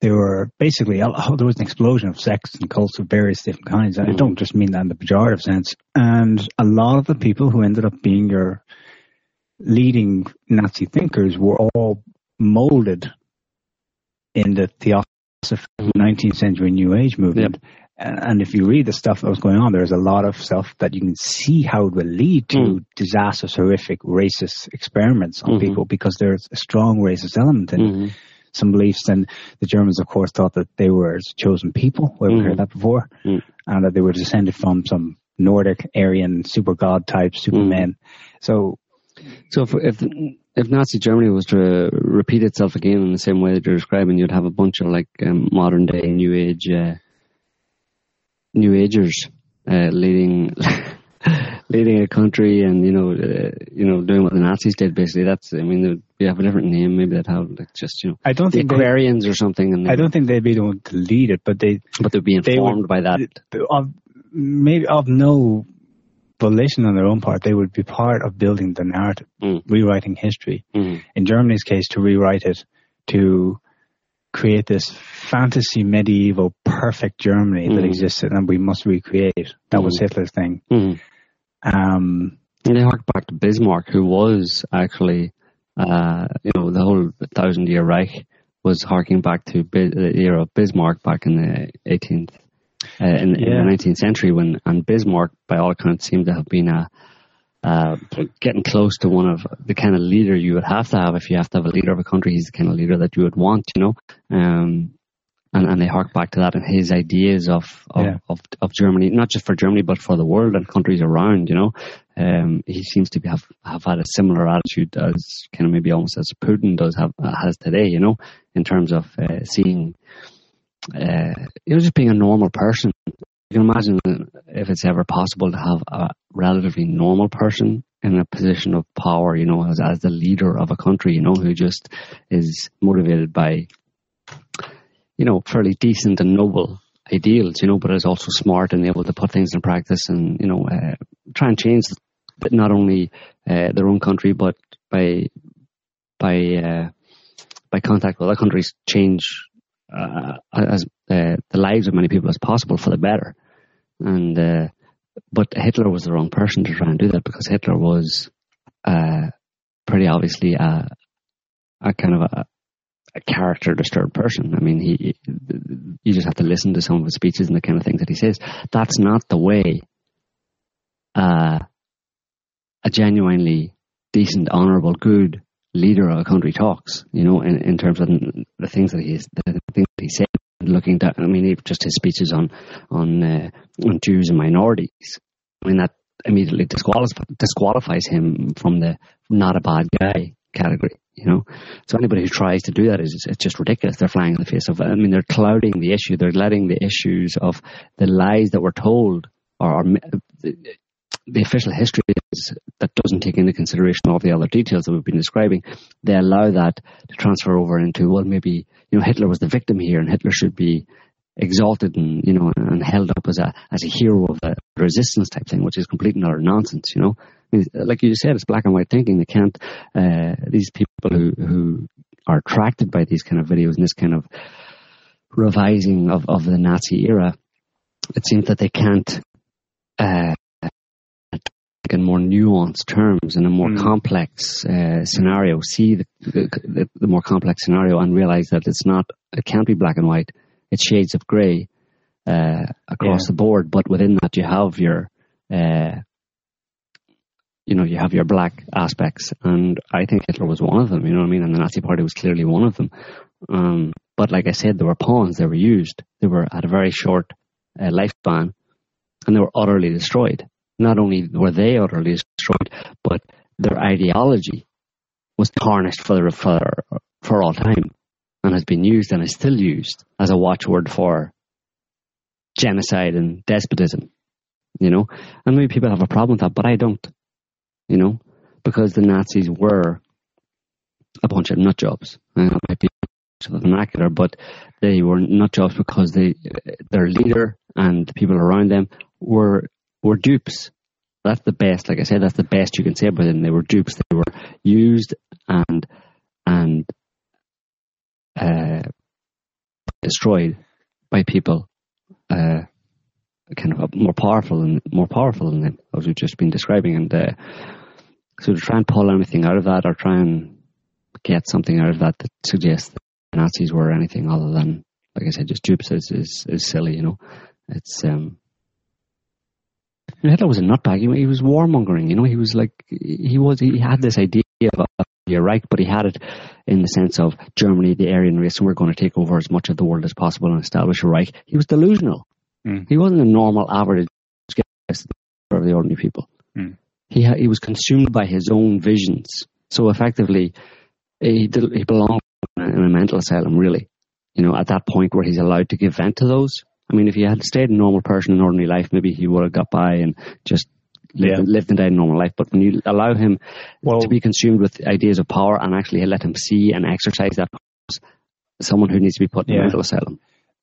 they were basically oh, there was an explosion of sects and cults of various different kinds. And I don't just mean that in the pejorative sense. And a lot of the people who ended up being your leading Nazi thinkers were all molded in the theosophy of the 19th century New Age movement. And, and if you read the stuff that was going on, there's a lot of stuff that you can see how it will lead to Mm. disastrous, horrific, racist experiments on Mhm. people because there's a strong racist element in Mhm. some beliefs. And the Germans, of course, thought that they were chosen people. We haven't Mhm. heard that before. Mm. And that they were descended from some Nordic, Aryan, super god type, supermen. So, So if, if if Nazi Germany was to repeat itself again in the same way that you're describing, you'd have a bunch of like um, modern day New Age uh, New Agers uh, leading *laughs* leading a country, and you know uh, you know doing what the Nazis did. Basically, that's I mean they'd have a different name. Maybe they'd have like just you know I don't the think they, Aquarians or something, and I don't think they'd be the one to lead it, but they, but they'd be they would- informed by that. of, maybe of no volition on their own part, they would be part of building the narrative, Mm. rewriting history. Mhm. in Germany's case, to rewrite it, to create this fantasy medieval perfect Germany that Mhm. existed and we must recreate. That was Mhm. Hitler's thing. Um, And they hark back to Bismarck, who was actually, uh, you know, the whole thousand year Reich was harking back to Bi- the era of Bismarck back in the 18th, uh, in, in the 19th century when, and Bismarck, by all accounts, seemed to have been a, uh, getting close to one of the kind of leader you would have to have if you have to have a leader of a country. He's the kind of leader that you would want, you know. Um, and, and they hark back to that and his ideas of of, Yeah. of of Germany, not just for Germany but for the world and countries around. You know, um, he seems to be have have had a similar attitude as kind of maybe almost as Putin does have has today. You know, in terms of uh, seeing, uh, you know, just being a normal person. You can imagine if it's ever possible to have a relatively normal person in a position of power, you know, as, as the leader of a country, you know, who just is motivated by, you know, fairly decent and noble ideals, you know, but is also smart and able to put things in practice and, you know, uh, try and change not only uh, their own country, but by, by, uh, by contact with other countries, change uh, as uh, the lives of many people as possible for the better. And uh, but Hitler was the wrong person to try and do that because Hitler was uh, pretty obviously a, a kind of a, a character disturbed person. I mean, he you just have to listen to some of his speeches and the kind of things that he says. That's not the way uh, a genuinely decent, honourable, good leader of a country talks. You know, in, in terms of the things that he's the things he said. Looking at, I mean, just his speeches on on uh, on Jews and minorities. I mean, that immediately disqualifies disqualifies him from the not a bad guy category. You know, so anybody who tries to do that is it's just ridiculous. They're flying in the face of. I mean, they're clouding the issue. They're letting the issues of the lies that were told or, or the official history is, that doesn't take into consideration all the other details that we've been describing. They allow that to transfer over into well, maybe you know Hitler was the victim here, and Hitler should be exalted and you know and held up as a as a hero of the resistance type thing, which is complete and utter nonsense. You know, I mean, like you said, it's black and white thinking. They can't. Uh, these people who who are attracted by these kind of videos and this kind of revising of, of the Nazi era, it seems that they can't uh, in more nuanced terms in a more Mm. complex uh, scenario, see the, the, the more complex scenario and realize that it's not, it can't be black and white. It's shades of grey uh, across Yeah. the board, but within that you have your, uh, you know, you have your black aspects, and I think Hitler was one of them. You know what I mean? And the Nazi Party was clearly one of them. Um, but like I said, there were pawns. They were used. They were at a very short uh, lifespan, and they were utterly destroyed. Not only were they utterly destroyed, but their ideology was tarnished for for for all time, and has been used and is still used as a watchword for genocide and despotism. You know, and maybe people have a problem with that, but I don't. You know, because the Nazis were a bunch of nut jobs. And that might be vernacular, but they were nut jobs because they, their leader and the people around them were were dupes. That's the best. Like I said, that's the best you can say about them. They were dupes. They were used and and uh, destroyed by people uh, kind of more powerful and more powerful than them, as we've just been describing. And uh, so to try and pull anything out of that, or try and get something out of that that suggests that Nazis were anything other than, like I said, just dupes is is, is silly. You know, it's um. Hitler was a nutbag. He, he was warmongering. You know, he was like he was. He had this idea of a Reich, but he had it in the sense of Germany, the Aryan race, and we're going to take over as much of the world as possible and establish a Reich. He was delusional. Mm. He wasn't a normal, average guy for the ordinary people. Mm. He ha- he was consumed by his own visions. So effectively, he did, he belonged in a, in a mental asylum. Really, you know, at that point where he's allowed to give vent to those. I mean, if he had stayed a normal person in ordinary life, maybe he would have got by and just lived, Yeah. lived and died a normal life. But when you allow him Well- to be consumed with ideas of power and actually let him see and exercise that, someone who needs to be put in Yeah. mental asylum.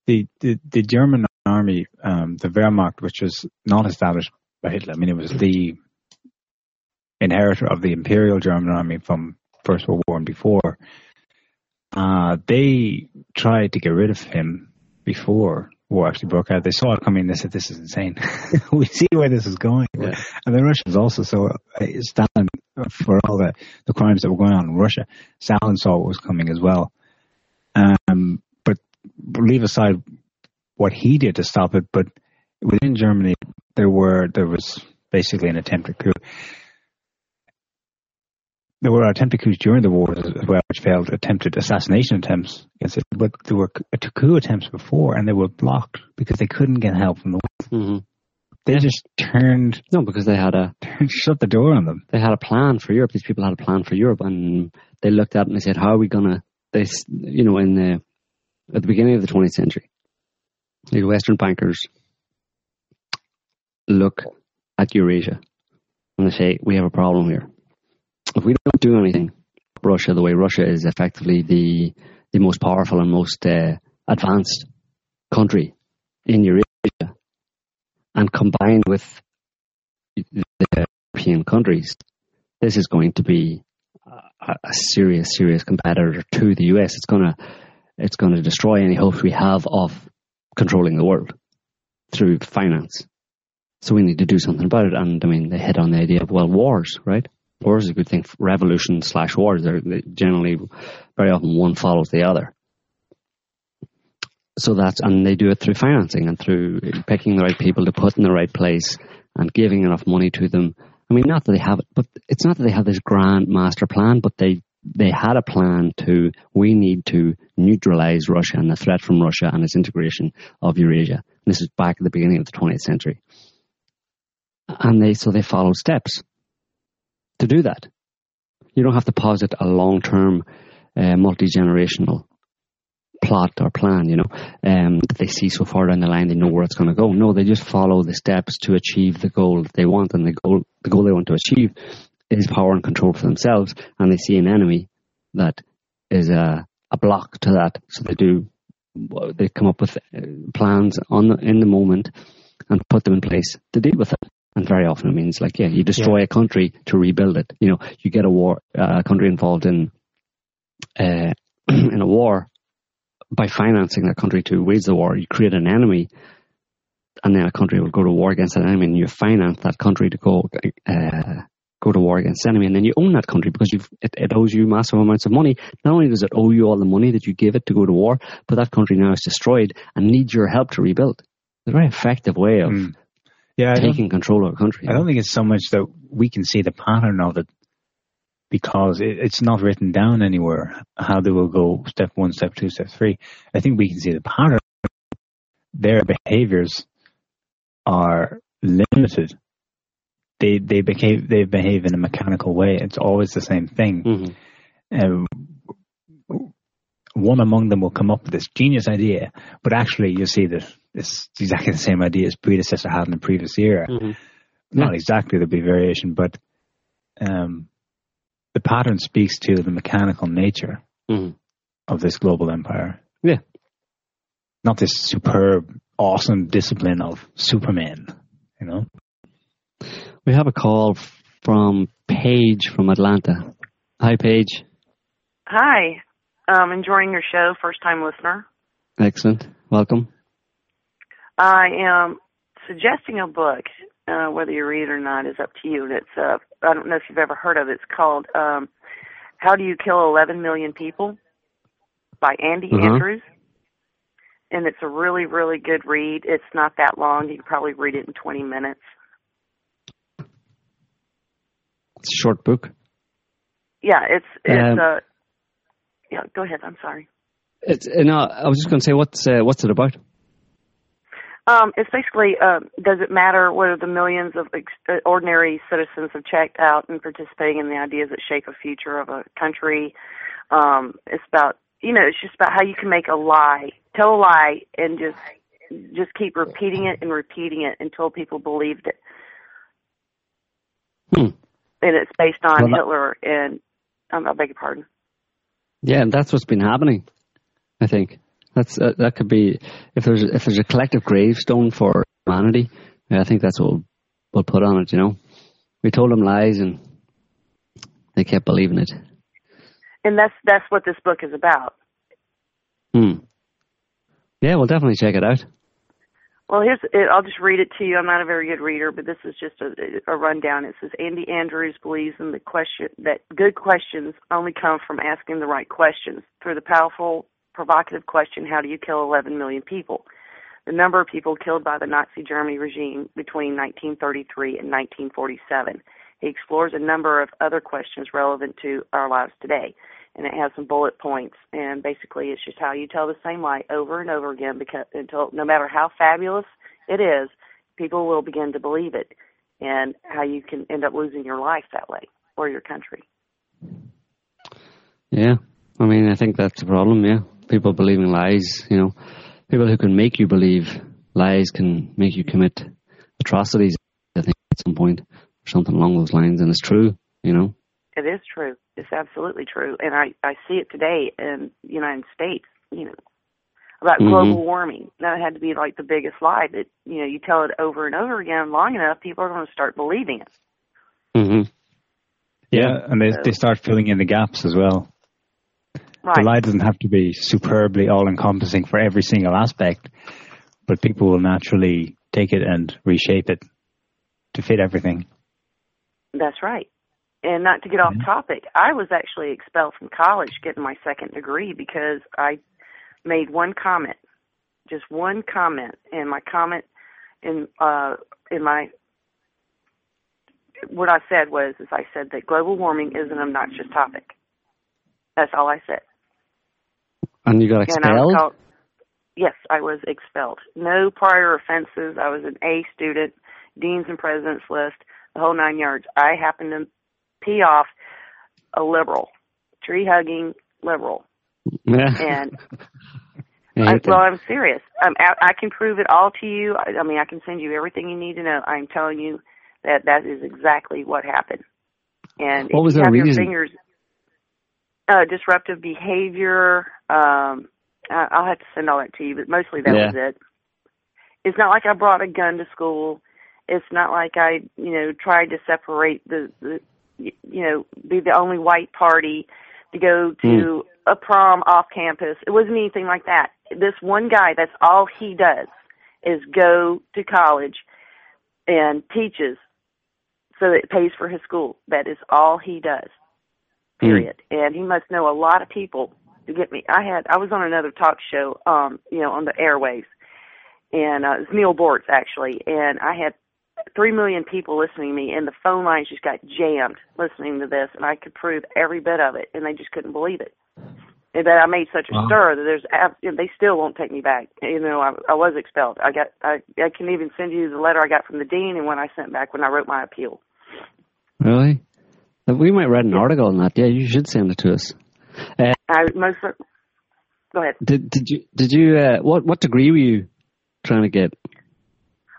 the, the the German army, um, the Wehrmacht, which was not established by Hitler. I mean, it was the inheritor of the Imperial German army from First World War and before. Uh, they tried to get rid of him before war actually broke out. They saw it coming. They said, "This is insane. *laughs* we see where this is going." Yeah. And the Russians also saw uh, Stalin for all the the crimes that were going on in Russia. Stalin saw what was coming as well. Um, but leave aside what he did to stop it, but within Germany there were there was basically an attempted coup. There were attempted coups during the war as well, which failed. Attempted assassination attempts against it, but there were coup attempts before, and they were blocked because they couldn't get help from the. hmm They just turned, No, because they had a turned shut the door on them. they had a plan for Europe. These people had a plan for Europe, and they looked at it and they said, "How are we gonna?" They, you know, in the at the beginning of the 20th century, the Western bankers look at Eurasia and they say, "We have a problem here. If we don't do anything, Russia, the way Russia is effectively the the most powerful and most uh, advanced country in Eurasia, and combined with the European countries, this is going to be a, a serious, serious competitor to the US. It's gonna, it's gonna destroy any hopes we have of controlling the world through finance. So we need to do something about it. And I mean, they hit on the idea of well, wars, right? Wars is a good thing. Revolution slash wars. They're generally, very often, one follows the other. So that's and they do it through financing and through picking the right people to put in the right place and giving enough money to them. I mean, not that they have it, but it's not that they have this grand master plan, but they they had a plan to we need to neutralize Russia and the threat from Russia and its integration of Eurasia. And this is back at the beginning of the 20th century, and they so they followed steps to do that. You don't have to posit a long term, uh, multi generational plot or plan, you know, um, that they see so far down the line they know where it's going to go. No, they just follow the steps to achieve the goal that they want, and the goal the goal they want to achieve is power and control for themselves, and they see an enemy that is a a block to that, so they do they come up with uh, plans on the, in the moment and put them in place to deal with it. And very often it means like yeah, you destroy a country to rebuild it. You know, you get a war, uh, a country involved in uh, *clears throat* in a war by financing that country to wage the war, you create an enemy and then a country will go to war against that enemy, and you finance that country to go uh, go to war against the enemy, and then you own that country because you've, it, it owes you massive amounts of money. Not only does it owe you all the money that you give it to go to war, but that country now is destroyed and needs your help to rebuild. It's a very effective way of Mm. Yeah, taking control of a country. I don't think it's so much that we can see the pattern of it because it, it's not written down anywhere how they will go step one, step two, step three. I think we can see the pattern. Their behaviors are limited. They they behave they behave in a mechanical way. It's always the same thing. Mhm. Um, one among them will come up with this genius idea, but actually you see that it's exactly the same idea as predecessor had in the previous era. Mhm. Not exactly, there'll be variation, but um, the pattern speaks to the mechanical nature Mhm. of this global empire. Yeah. Not this superb, awesome discipline of Superman, you know? We have a call from Paige from Atlanta. Hi, Paige. Hi. Um, enjoying your show, first time listener. Excellent. Welcome. I am suggesting a book. Uh, whether you read it or not is up to you. And it's uh, I don't know if you've ever heard of it. It's called um, "How Do You Kill 11 Million People" by Andy Uh-huh. Andrews, and it's a really, really good read. It's not that long. You can probably read it in 20 minutes. It's a short book. Yeah, it's it's Um, uh, yeah. Go ahead. I'm sorry. It's uh, no. I was just going to say, what's uh, what's it about? Um, it's basically, um, does it matter whether the millions of ex- uh, ordinary citizens have checked out and participating in the ideas that shape a future of a country? Um, it's about, you know, it's just about how you can make a lie, tell a lie, and just just keep repeating it and repeating it until people believed it. Hmm. And it's based on Well, Hitler and, um, I beg your pardon. Yeah, and that's what's been happening. I think that's uh, that could be if there's if there's a collective gravestone for humanity. I think that's what we'll, we'll put on it. You know, we told them lies and they kept believing it. And that's that's what this book is about. Hmm. Yeah, we'll definitely check it out. Well, here's it, I'll just read it to you. I'm not a very good reader, but this is just a, a rundown. It says Andy Andrews believes in the question that good questions only come from asking the right questions. Through the powerful, provocative question, "How do you kill 11 million people?" The number of people killed by the Nazi Germany regime between 1933 and 1947. He explores a number of other questions relevant to our lives today, and it has some bullet points. And basically, it's just how you tell the same lie over and over again, because until no matter how fabulous it is, people will begin to believe it, and how you can end up losing your life that way or your country. Yeah, I mean, I think that's the problem. Yeah, people believing lies. You know, people who can make you believe lies can make you commit atrocities. I think at some point or something along those lines, and it's true. You know. It is true. It's absolutely true, and I I see it today in the United States. You know, about Mhm. global warming. That had to be like the biggest lie. That you know, you tell it over and over again long enough, people are going to start believing it. hmm Yeah, and they, they start filling in the gaps as well. Right. The lie doesn't have to be superbly all encompassing for every single aspect, but people will naturally take it and reshape it to fit everything. That's right. And not to get off topic, I was actually expelled from college getting my second degree because I made one comment, just one comment, and my comment in uh in my what I said was is I said that global warming is an obnoxious topic. That's all I said. And you got And I expelled. called, yes, I was expelled. No prior offenses. I was an A student, deans and presidents list, the whole nine yards. I happened to pee off a liberal, tree hugging liberal, yeah. and *laughs* I well, I'm serious. Um, I, I can prove it all to you. I, I mean, I can send you everything you need to know. I'm telling you that that is exactly what happened. And What if was you your reason? fingers, uh, disruptive behavior. Um, I, I'll have to send all that to you, but mostly that Yeah. was it. It's not like I brought a gun to school. It's not like I, you know, tried to separate the, the you know, be the only white party to go to a prom off campus. It wasn't anything like that. This one guy, that's all he does. is go to college and teaches so that it pays for his school. That is all he does. Period. Mm. And he must know a lot of people to get me. I had I was on another talk show, um, you know, on the airways, and uh, it was Neal Boortz actually, and I had three million people listening to me, and the phone lines just got jammed listening to this, and I could prove every bit of it, and they just couldn't believe it. And that I made such a wow. stir that there's they still won't take me back. You know, I, I was expelled. I got I I can even send you the letter I got from the dean and when I sent back when I wrote my appeal. Really? We might write an article on that. Yeah, you should send it to us. Uh, I most. Go ahead. Did did you did you uh, what what degree were you trying to get?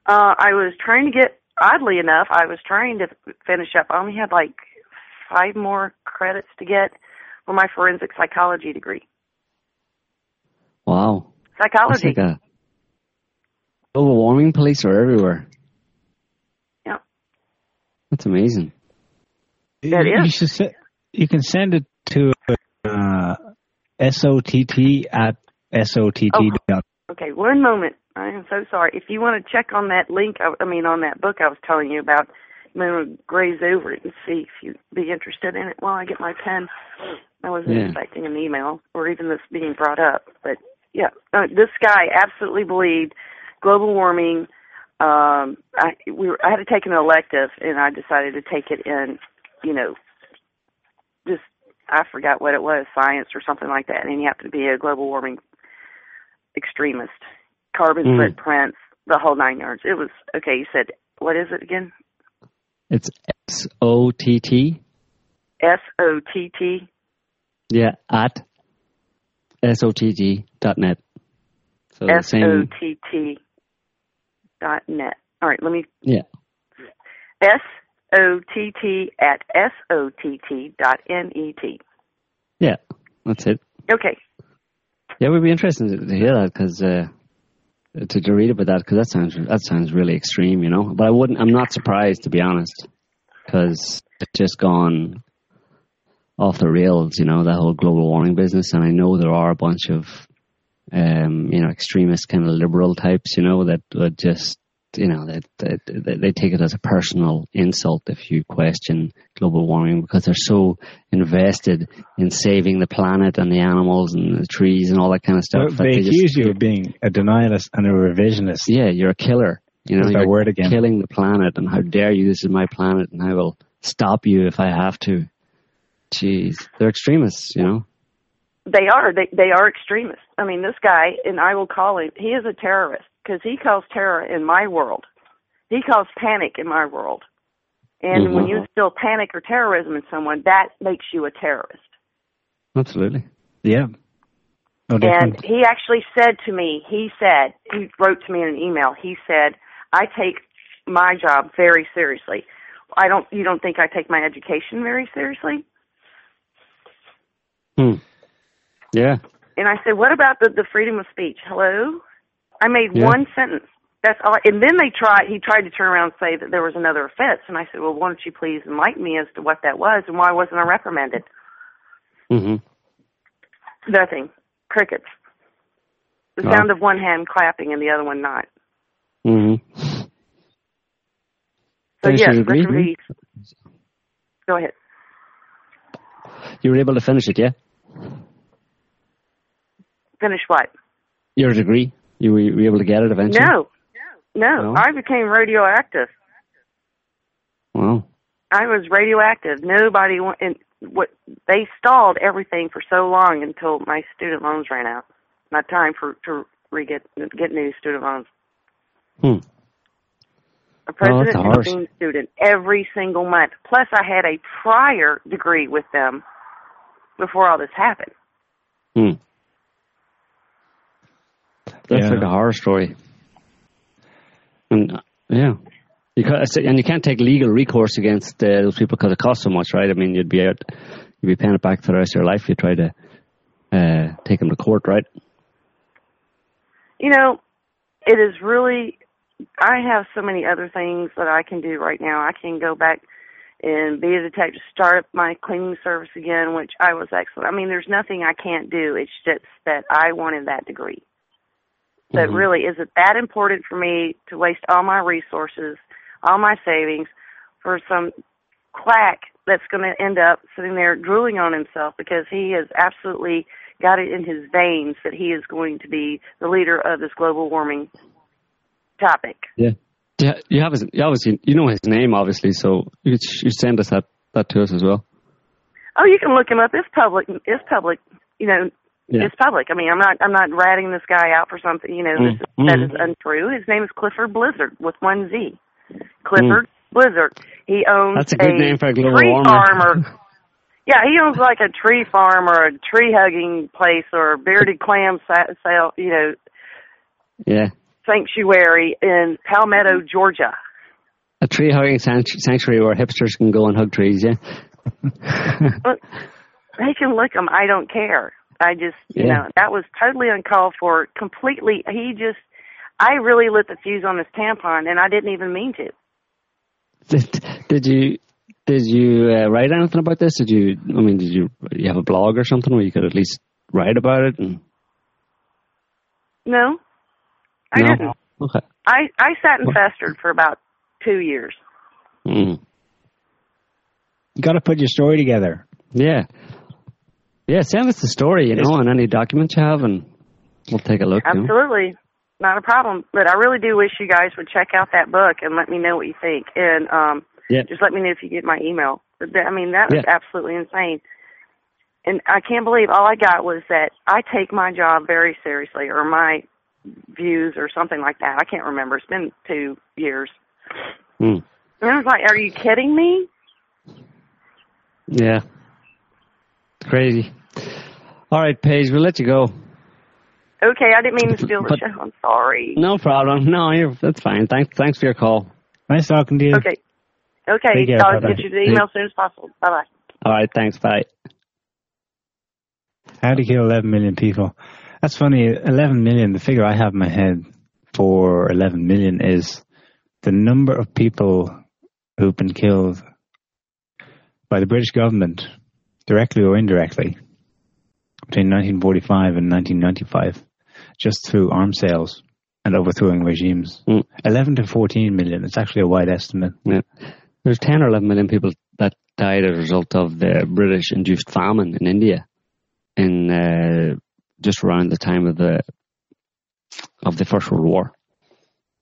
Uh, I was trying to get. Oddly enough, I was trying to finish up. I only had like five more credits to get for my forensic psychology degree. Wow. Psychology. Like a global warming police are everywhere. Yeah. That's amazing. That you, is. You, you can send it to uh, SOTT at SOTT. Oh, okay, one moment. I am so sorry. If you want to check on that link, I, I mean, on that book I was telling you about, I'm going to graze over it and see if you'd be interested in it while I get my pen. I wasn't yeah. expecting an email or even this being brought up. But yeah, uh, this guy absolutely believed global warming. Um, I, we were, I had to take an elective and I decided to take it in, you know, just I forgot what it was, science or something like that, and he happened to be a global warming extremist, carbon mm. footprints, the whole nine yards. It was okay. You said what is it again? It's S O T T. S O T T. Yeah, at S O T T dot net. So S O T T dot net. All right, let me. Yeah. S O T T at S O T T dot N E T. Yeah, that's it. Okay. Yeah, we'd be interested to hear that because uh, to, to read about that because that sounds that sounds really extreme, you know. But I wouldn't. I'm not surprised to be honest because it's just gone off the rails, you know, that whole global warming business. And I know there are a bunch of um, you know extremist kind of liberal types, you know, that would just you know, they, they, they take it as a personal insult if you question global warming because they're so invested in saving the planet and the animals and the trees and all that kind of stuff. Well, they, they accuse just, you of being a denialist and a revisionist. Yeah, you're a killer. You know, you're word again. killing the planet and how dare you, this is my planet and I will stop you if I have to. Jeez, they're extremists, you know. They are. They they are extremists. I mean, this guy, and I will call him. He is a terrorist because he calls terror in my world. He calls panic in my world. And mm-hmm. when you instill panic or terrorism in someone, that makes you a terrorist. Absolutely. Yeah. No and he actually said to me, he said, he wrote to me in an email, he said, I take my job very seriously. I don't, you don't think I take my education very seriously? Hmm. Yeah. And I said, what about the, the freedom of speech? Hello? I made yeah. one sentence. That's all. And then they tried. He tried to turn around and say that there was another offense, and I said, "Well, why don't you please enlighten me as to what that was and why wasn't I reprimanded?" Mm-hmm. Nothing. Crickets. The oh. sound of one hand clapping and the other one not. Mm-hmm. So yes, referee. Go ahead. You were able to finish it, yeah? Finish what? Your degree. You were, you able to get it eventually? No. No. no. I became radioactive. Wow. I was radioactive. Nobody and what they stalled everything for so long until my student loans ran out. My time for to re get get new student loans. Hmm. A president oh, a student every single month. Plus, I had a prior degree with them before all this happened. Hmm. That's yeah. like a horror story. And uh, yeah, you can, and you can't take legal recourse against uh, those people because it costs so much, right? I mean, you'd be out, you'd be paying it back for the rest of your life. If you try to uh, take them to court, right? You know, it is really. I have so many other things that I can do right now. I can go back and be a detective, start up my cleaning service again, which I was excellent. I mean, there's nothing I can't do. It's just that I wanted that degree. So it Mhm. really is it that important for me to waste all my resources, all my savings for some quack that's going to end up sitting there drooling on himself because he has absolutely got it in his veins that he is going to be the leader of this global warming topic. Yeah. Yeah, you have his, you obviously you know his name obviously, so you you send us that that to us as well. Oh, you can look him up. It's public. It's public. You know, Yeah. it's public. I mean, I'm not. I'm not ratting this guy out for something. You know, this, Mm. that Mm. is untrue. His name is Clifford Blizzard with one Z. Clifford Blizzard. He owns Mm. That's a good name for a global tree warmer. farm or. Yeah, he owns like a tree farm or a tree hugging place or a bearded clam sa- sale. You know, Yeah. sanctuary in Palmetto, Georgia. A tree hugging sanctuary where hipsters can go and hug trees, yeah. *laughs* They can lick them. I don't care. I just, you Yeah. know, that was totally uncalled for. Completely. He just, I really lit the fuse on this tampon, and I didn't even mean to. *laughs* Did, did you did you uh, write anything about this? Did you? I mean, did you you have a blog or something where you could at least write about it? And, No, I no? didn't. Okay. I I sat and What? festered for about two years. Mm. You got to put your story together. Yeah. Yeah. Send us the story, you know, and any documents you have, and we'll take a look. you know. Absolutely. Not a problem. But I really do wish you guys would check out that book and let me know what you think. And um Yeah. just let me know if you get my email. But that, I mean, that was Yeah. absolutely insane. And I can't believe all I got was that I take my job very seriously or my views or something like that. I can't remember. It's been two years. Mm. And I was like, are you kidding me? Yeah. It's crazy. All right, Paige, we'll let you go. Okay, I didn't mean to steal the But- show. I'm sorry. No problem. No, you're, that's fine. Thanks, thanks for your call. Nice talking to you. Okay. Okay, care. I'll Bye-bye. get you the email as soon as possible. Bye bye. All right, thanks. Bye. How to kill 11 million people. That's funny. 11 million, the figure I have in my head for 11 million is the number of people who've been killed by the British government, directly or indirectly, between 1945 and 1995, just through arms sales and overthrowing regimes. Mm. 11 to 14 million. It's actually a wide estimate. Yeah. There's 10 or 11 million people that died as a result of the British induced famine in India in uh, just around the time of the of the First World War,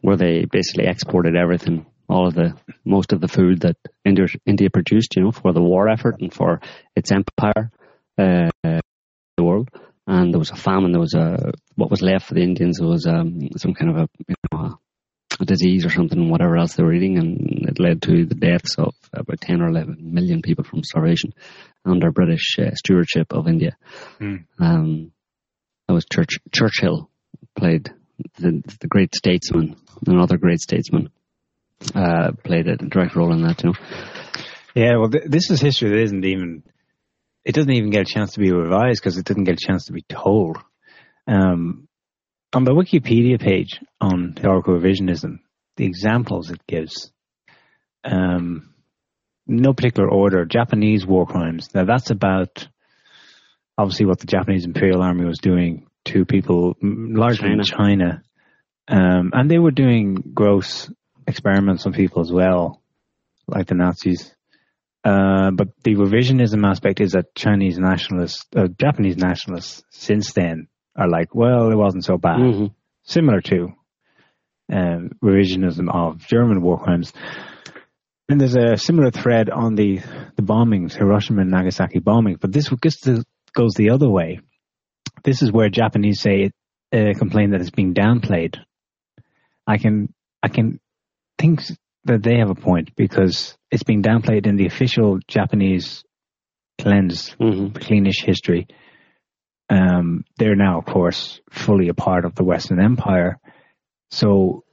where they basically exported everything, all of the most of the food that India, India produced, you know, for the war effort and for its empire, uh, the world. And there was a famine. There was a what was left for the Indians was um, some kind of a you know, a disease or something, whatever else they were eating, and it led to the deaths of about 10 or 11 million people from starvation under British uh, stewardship of India. Mm. Um, that was Church, Churchill played the, the great statesman, another great statesman, uh, played a direct role in that, too. Yeah, well, th- this is history that isn't even. It doesn't even get a chance to be revised because it didn't get a chance to be told. Um, on the Wikipedia page on historical revisionism, the examples it gives, um, no particular order. Japanese war crimes. Now that's about obviously what the Japanese Imperial Army was doing to people, m- largely in China, um, and they were doing gross experiments on people as well, like the Nazis. Uh, but the revisionism aspect is that Chinese nationalists, uh, Japanese nationalists, since then are like, well, it wasn't so bad. hmm Similar to um, revisionism of German war crimes. And there's a similar thread on the, the bombings, Hiroshima and Nagasaki bombing. But this to, goes the other way. This is where Japanese say uh, complain that it's being downplayed. I can I can think that they have a point because it's being downplayed in the official Japanese cleansed hmm cleanish history. Um, they're now, of course, fully a part of the Western Empire. So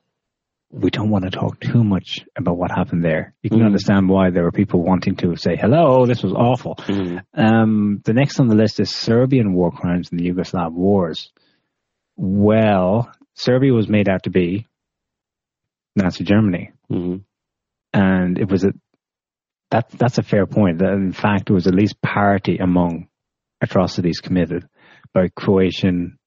we don't want to talk too much about what happened there. You can Mhm. understand why there were people wanting to say, hello, this was awful. hmm Um, the next on the list is Serbian war crimes in the Yugoslav wars. Well, Serbia was made out to be Nazi Germany hmm and it was a that that's a fair point. That in fact, it was at least parity among atrocities committed by Croatian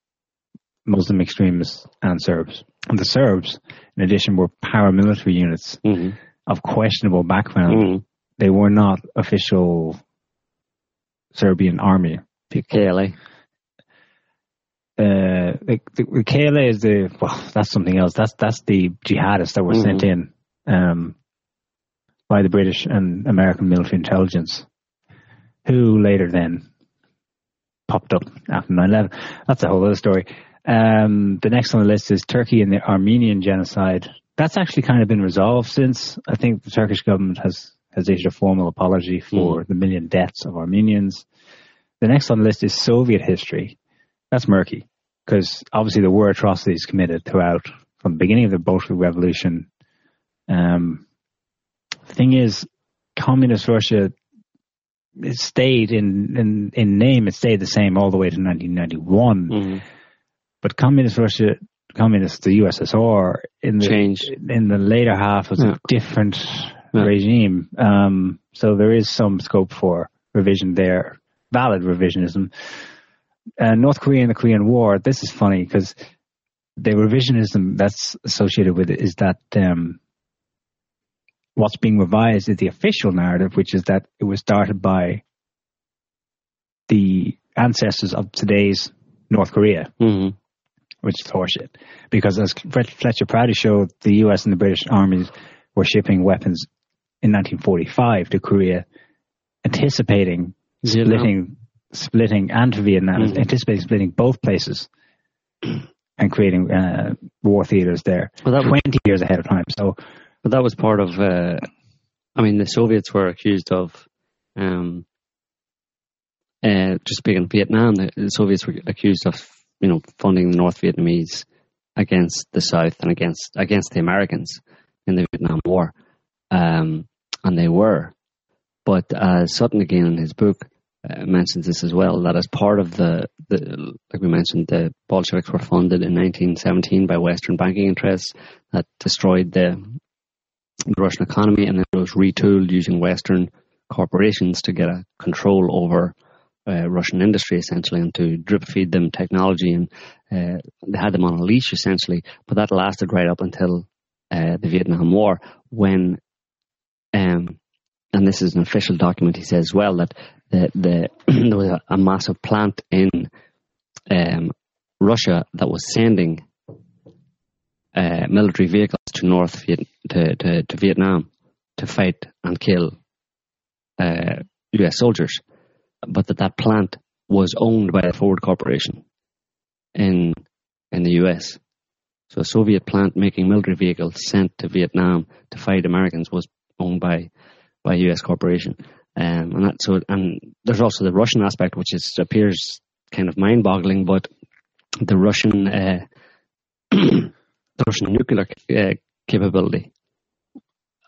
Muslim extremists and Serbs. And the Serbs, in addition, were paramilitary units Mm-hmm. of questionable background. Mm-hmm. They were not official Serbian army. KLA. Uh, the, the, the KLA is the well, that's something else. That's that's the jihadists that were Mhm. sent in um, by the British and American military intelligence, who later then popped up after 9/11. That's a whole other story. Um, the next on the list is Turkey and the Armenian genocide. That's actually kind of been resolved since I think the Turkish government has has issued a formal apology for the million deaths of Armenians. The next on the list is Soviet history. That's murky because obviously there were atrocities committed throughout from the beginning of the Bolshevik Revolution. Um, thing is, communist Russia it stayed in, in in name. It stayed the same all the way to 1991. Mm-hmm. But communist Russia, communist the USSR in the Changed. in the later half was Yeah. a different Yeah. regime. Um, so there is some scope for revision there, valid revisionism. Uh, North Korea and the Korean War. This is funny because the revisionism that's associated with it is that um, what's being revised is the official narrative, which is that it was started by the ancestors of today's North Korea Mm-hmm. which is horseshit. Because as Flet- Fletcher Prouty showed, the U.S. and the British armies were shipping weapons in 1945 to Korea, anticipating Vietnam. splitting, splitting and to Vietnam, Mhm. anticipating splitting both places and creating uh, war theaters there Well, that was- 20 years ahead of time. So But that was part of. Uh, I mean, the Soviets were accused of. Um, uh, just speaking of Vietnam, the, the Soviets were accused of, you know, funding the North Vietnamese against the South and against against the Americans in the Vietnam War, um, and they were. But uh, Sutton again in his book uh, mentions this as well that as part of the, the like we mentioned, the Bolsheviks were funded in 1917 by Western banking interests that destroyed the Russian economy, and then was retooled using Western corporations to get a control over uh, Russian industry essentially, and to drip feed them technology, and uh, they had them on a leash essentially. But that lasted right up until uh, the Vietnam War, when, um, and this is an official document. He says as well that the, the *clears throat* there was a, a massive plant in um, Russia that was sending uh, military vehicles to North Viet- to, to, to Vietnam to fight and kill uh, U.S. soldiers, but that that plant was owned by a Ford Corporation in in the U.S. So a Soviet plant making military vehicles sent to Vietnam to fight Americans was owned by by a U.S. corporation, um, and that so and there's also the Russian aspect, which is appears kind of mind-boggling, but the Russian uh, *clears throat* the Russian nuclear uh, capability,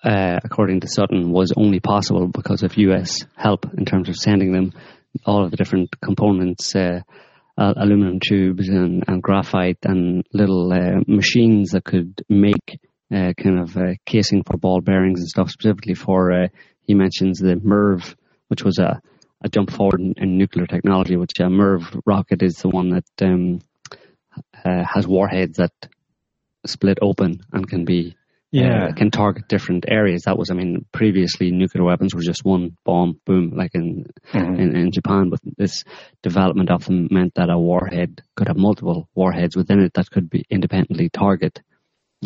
uh, according to Sutton, was only possible because of U.S. help in terms of sending them all of the different components, uh, aluminum tubes and, and graphite and little uh, machines that could make kind of uh, casing for ball bearings and stuff specifically for. Uh, he mentions the MIRV, which was a, a jump forward in, in nuclear technology. Which a MIRV rocket is the one that um, uh, has warheads that split open and can be Yeah. uh, can target different areas. That was, I mean, previously nuclear weapons were just one bomb, boom, like in in, in Japan. But this development of them meant that a warhead could have multiple warheads within it that could be independently target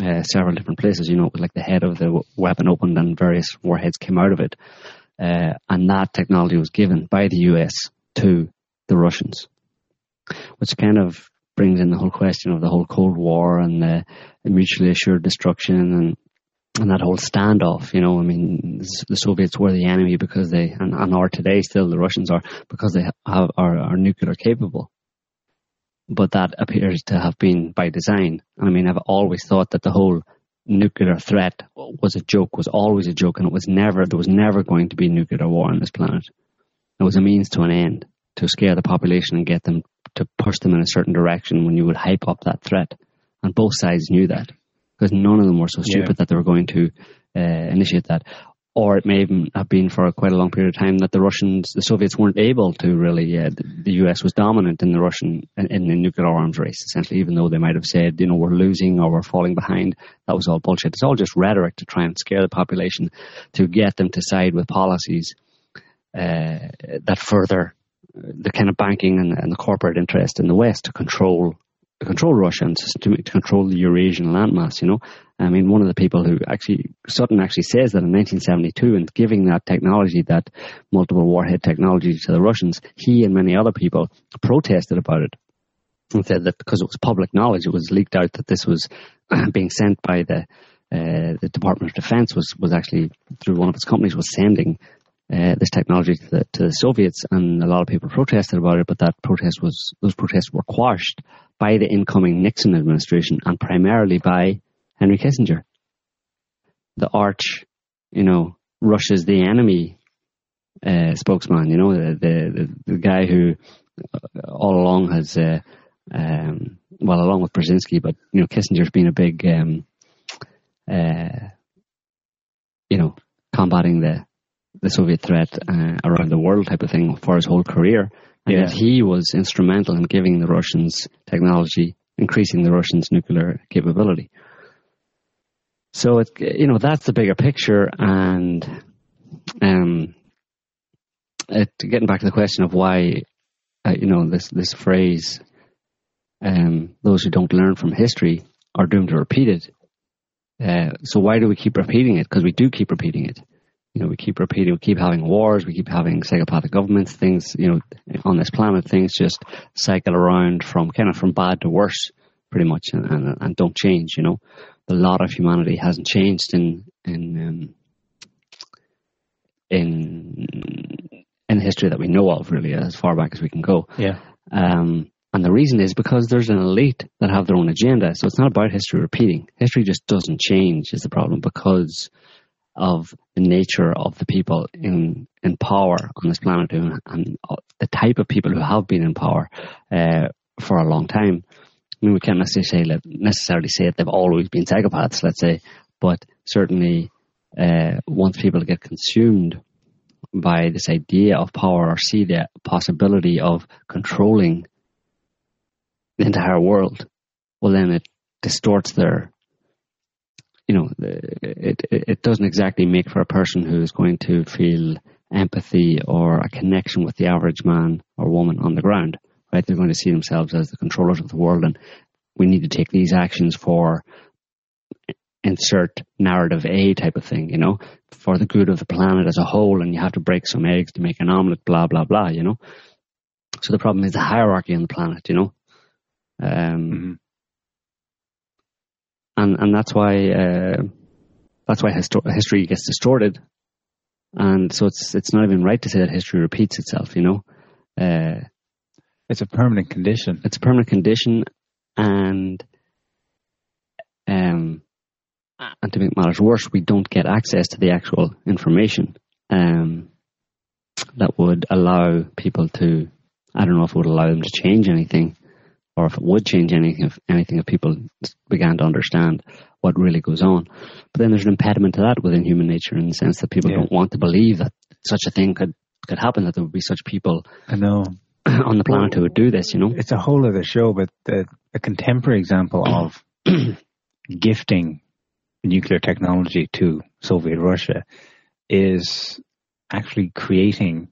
uh, several different places. You know, it was like the head of the weapon opened and various warheads came out of it, uh, and that technology was given by the U.S. to the Russians, which kind of brings in the whole question of the whole Cold War and the, mutually assured destruction and and that whole standoff. You know, I mean, the Soviets were the enemy because they and, and are today still the Russians are because they have are, are nuclear capable. But that appears to have been by design. I mean, I've always thought that the whole nuclear threat was a joke, was always a joke, and it was never there was never going to be nuclear war on this planet. It was a means to an end to scare the population and get them to push them in a certain direction when you would hype up that threat. And both sides knew that because none of them were so Yeah. stupid that they were going to uh, initiate that. Or it may even have been for quite a long period of time that the Russians, the Soviets weren't able to really, uh, the, US was dominant in the Russian, in, the nuclear arms race, essentially, even though they might have said, you know, we're losing or we're falling behind. That was all bullshit. It's all just rhetoric to try and scare the population to get them to side with policies uh, that further the kind of banking and, and, the corporate interest in the West to control to control Russia and to, to control the Eurasian landmass. You know, I mean, one of the people who actually Sutton actually says that in 1972, and giving that technology, that multiple warhead technology to the Russians, he and many other people protested about it and said that because it was public knowledge, it was leaked out that this was *clears throat* being sent by the uh, the Department of Defense was was actually through one of its companies was sending uh, this technology to the, to the, Soviets, and a lot of people protested about it. But that protest was those protests were quashed by the incoming Nixon administration, and primarily by Henry Kissinger, the arch, you know, Russia's the enemy uh, spokesman. You know, the, the the, guy who uh, all along has, uh, um, well, along with Brzezinski, but you know, Kissinger's been a big, um, uh, you know, combating the the Soviet threat uh, around the world type of thing for his whole career. And yeah. he was instrumental in giving the Russians technology, increasing the Russians' nuclear capability. So it, you know, that's the bigger picture. And um, it, getting back to the question of why, uh, you know, this this phrase, um, "those who don't learn from history are doomed to repeat it." Uh, so why do we keep repeating it? Because we do keep repeating it you know, we keep repeating, we keep having wars, we keep having psychopathic governments, things, you know, on this planet, things just cycle around from kind of from bad to worse, pretty much, and, and, and don't change, you know. A lot of humanity hasn't changed in, in, um, in, in the history that we know of, really, as far back as we can go. Yeah. Um, and the reason is because there's an elite that have their own agenda. So it's not about history repeating. History just doesn't change is the problem because of the nature of the people in in power on this planet and, and the type of people who have been in power uh, for a long time. I mean, we can't necessarily say, necessarily say that they've always been psychopaths, let's say, but certainly uh, once people get consumed by this idea of power or see the possibility of controlling the entire world, well, then it distorts their you know, it, it doesn't exactly make for a person who is going to feel empathy or a connection with the average man or woman on the ground, right? They're going to see themselves as the controllers of the world and we need to take these actions for insert narrative A type of thing, you know, for the good of the planet as a whole and you have to break some eggs to make an omelette, blah, blah, blah, you know. So the problem is the hierarchy on the planet, you know. Um, mm-hmm and and that's why uh, that's why histo- history gets distorted, and so it's it's not even right to say that history repeats itself. You know, uh, it's a permanent condition. It's a permanent condition, and um, and to make matters worse, we don't get access to the actual information um, that would allow people to. I don't know if it would allow them to change anything, or if it would change anything if anything if people began to understand what really goes on. But then there's an impediment to that within human nature in the sense that people yeah. don't want to believe that such a thing could could happen, that there would be such people I know *clears throat* on the planet who would do this, you know? It's a whole other show, but the, a contemporary example *clears throat* of gifting nuclear technology to Soviet Russia is actually creating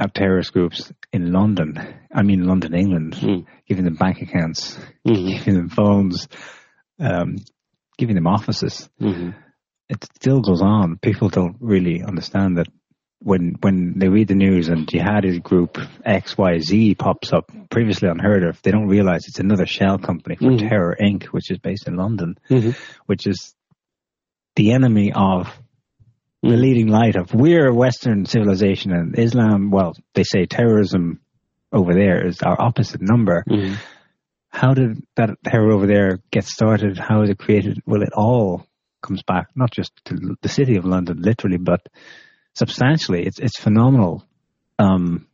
of terrorist groups in London, I mean London, England, mm. giving them bank accounts, mm-hmm. *laughs* giving them phones, um, giving them offices. Mm-hmm. It still goes on. People don't really understand that when when they read the news and jihadi group X Y Z pops up, previously unheard of, they don't realize it's another shell company for mm-hmm. Terror Inc., which is based in London, mm-hmm. which is the enemy of the leading light of we're Western civilization and Islam. Well, they say terrorism over there is our opposite number. Mm. How did that terror over there get started? How is it created? Well, it all comes back not just to the city of London, literally, but substantially. It's it's phenomenal. Um,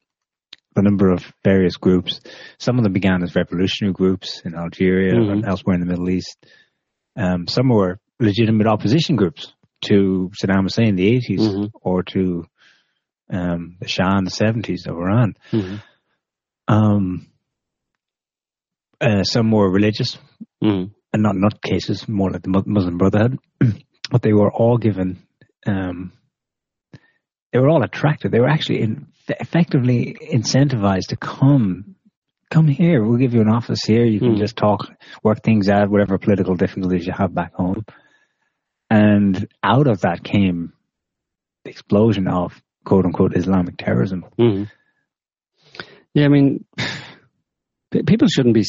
the number of various groups. Some of them began as revolutionary groups in Algeria mm-hmm. and elsewhere in the Middle East. Um, some were legitimate opposition groups to Saddam Hussein in the 80s Mhm. or to um, the Shah in the 70s of Iran. Mhm. Um, uh, some were religious, Mhm. and not not cases, more like the Muslim Brotherhood, *clears throat* but they were all given. Um, they were all attracted. They were actually in, effectively incentivized to come. Come here. We'll give you an office here. You can Hmm. just talk, work things out, whatever political difficulties you have back home. And out of that came the explosion of quote unquote Islamic terrorism. Mhm. Yeah, I mean, people shouldn't be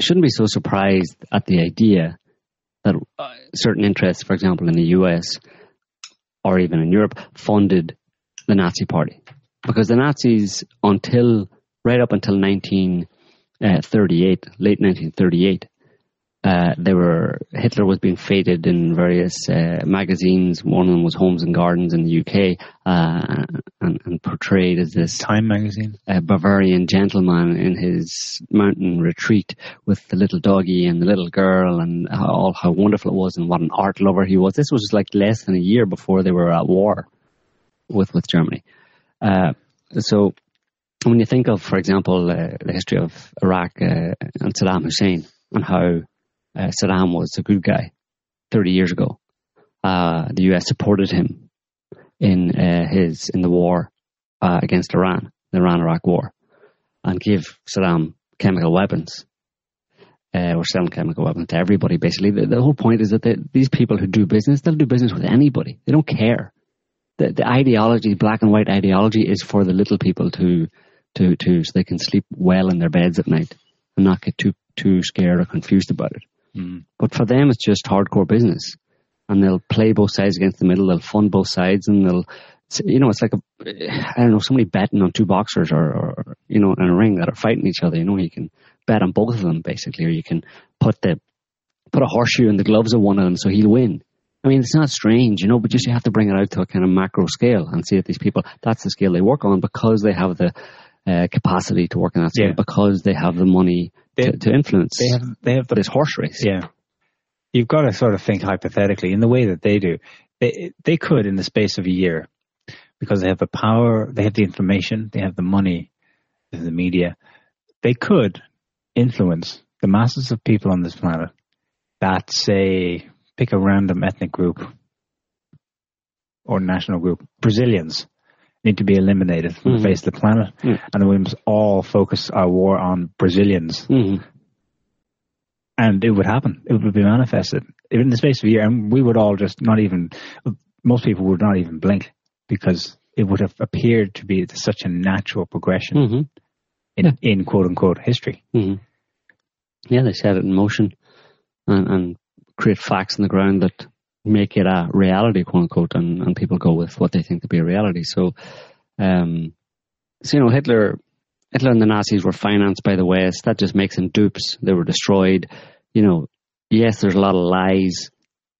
shouldn't be so surprised at the idea that uh, certain interests, for example, in the U.S. or even in Europe, funded the Nazi Party because the Nazis, until right up until 1938, late 1938, uh, they were Hitler was being feted in various uh, magazines. One of them was Homes and Gardens in the UK, uh, and, and portrayed as this Time magazine. uh, Bavarian gentleman in his mountain retreat with the little doggy and the little girl, and how, all how wonderful it was, and what an art lover he was. This was like less than a year before they were at war with with Germany. Uh, so when you think of, for example, uh, the history of Iraq uh, and Saddam Hussein and how uh, Saddam was a good guy 30 years ago, uh, the U.S. supported him in uh, his in the war uh, against Iran, the Iran-Iraq war, and gave Saddam chemical weapons. Uh, or selling chemical weapons to everybody. Basically, the, the whole point is that they, these people who do business, they'll do business with anybody. They don't care. The, the ideology, black and white ideology, is for the little people to, to, to, so they can sleep well in their beds at night and not get too, too scared or confused about it. Mm. But for them, it's just hardcore business, and they'll play both sides against the middle. They'll fund both sides, and they'll, you know, it's like a, I don't know, somebody betting on two boxers or, or you know, in a ring that are fighting each other. You know, you can bet on both of them basically, or you can put the put a horseshoe in the gloves of one of them so he'll win. I mean, it's not strange, you know, but just you have to bring it out to a kind of macro scale and see that these people, that's the scale they work on because they have the uh, capacity to work in that scale, Yeah. because they have the money They- to, to influence. They have they have the it's horse race. Yeah. You've got to sort of think hypothetically in the way that they do. They they could in the space of a year because they have the power, they have the information, they have the money, they have the media. They could influence the masses of people on this planet that say pick a random ethnic group or national group. Brazilians need to be eliminated from Mhm. the face of the planet Mm. and we must all focus our war on Brazilians Mhm. and it would happen. It would be manifested in the space of a year, and we would all just not even. Most people would not even blink because it would have appeared to be such a natural progression Mhm. in, Yeah. in quote unquote history. hmm Yeah, they set it in motion and, and create facts on the ground that make it a reality, quote unquote, and, and people go with what they think to be a reality. So, um, so you know, Hitler, Hitler and the Nazis were financed by the West. That just makes them dupes. They were destroyed. You know, yes, there's a lot of lies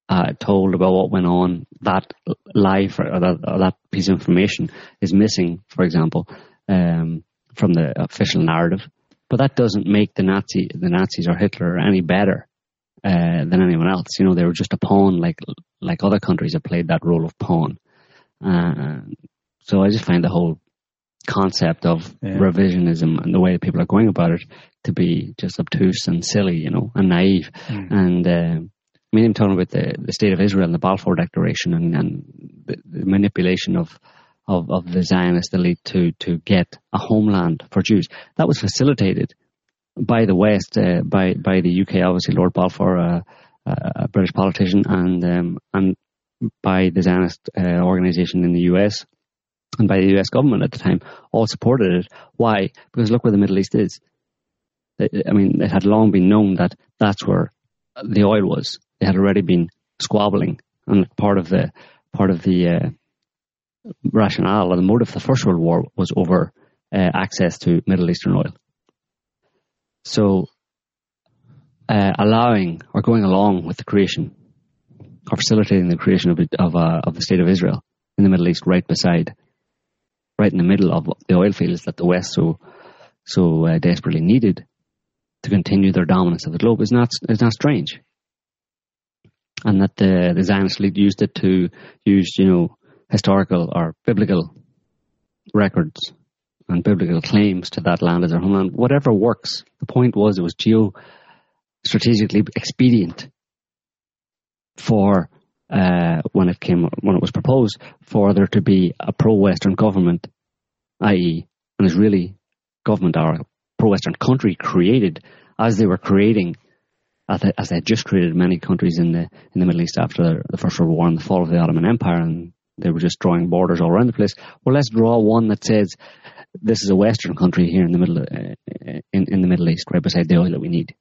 uh, told about what went on. That lie for, or that, or that piece of information is missing, for example, um, from the official narrative. But that doesn't make the Nazi, the Nazis or Hitler any better uh, than anyone else. You know, they were just a pawn, like like other countries have played that role of pawn. Uh, so I just find the whole concept of Yeah. revisionism and the way that people are going about it to be just obtuse and silly, you know, and naive. And uh, I mean, I'm talking about the, the state of Israel and the Balfour Declaration and, and the, the manipulation of, of, of the Zionist elite to, to get a homeland for Jews. That was facilitated by the West, uh, by by the UK, obviously Lord Balfour, uh, uh, a British politician, and um, and by the Zionist uh, organization in the US and by the US government at the time, all supported it. Why? Because look where the Middle East is. I mean, it had long been known that that's where the oil was. They had already been squabbling, and part of the part of the uh, rationale or the motive of the First World War was over uh, access to Middle Eastern oil. So, uh, allowing or going along with the creation or facilitating the creation of of, uh, of the state of Israel in the Middle East, right beside, right in the middle of the oil fields that the West so so uh, desperately needed to continue their dominance of the globe, is not is not strange. and that the, the Zionist elite used it to use, you know, historical or biblical records and biblical claims to that land as their homeland. Whatever works. The point was it was geo strategically expedient for uh, when it came when it was proposed for there to be a pro-Western government, i.e., an Israeli government or a pro-Western country created as they were creating, as they, had just created many countries in the in the Middle East after the First World War and the fall of the Ottoman Empire, and they were just drawing borders all around the place. Well, let's draw one that says this is a Western country here in the middle uh, in in the Middle East, right beside the oil that we need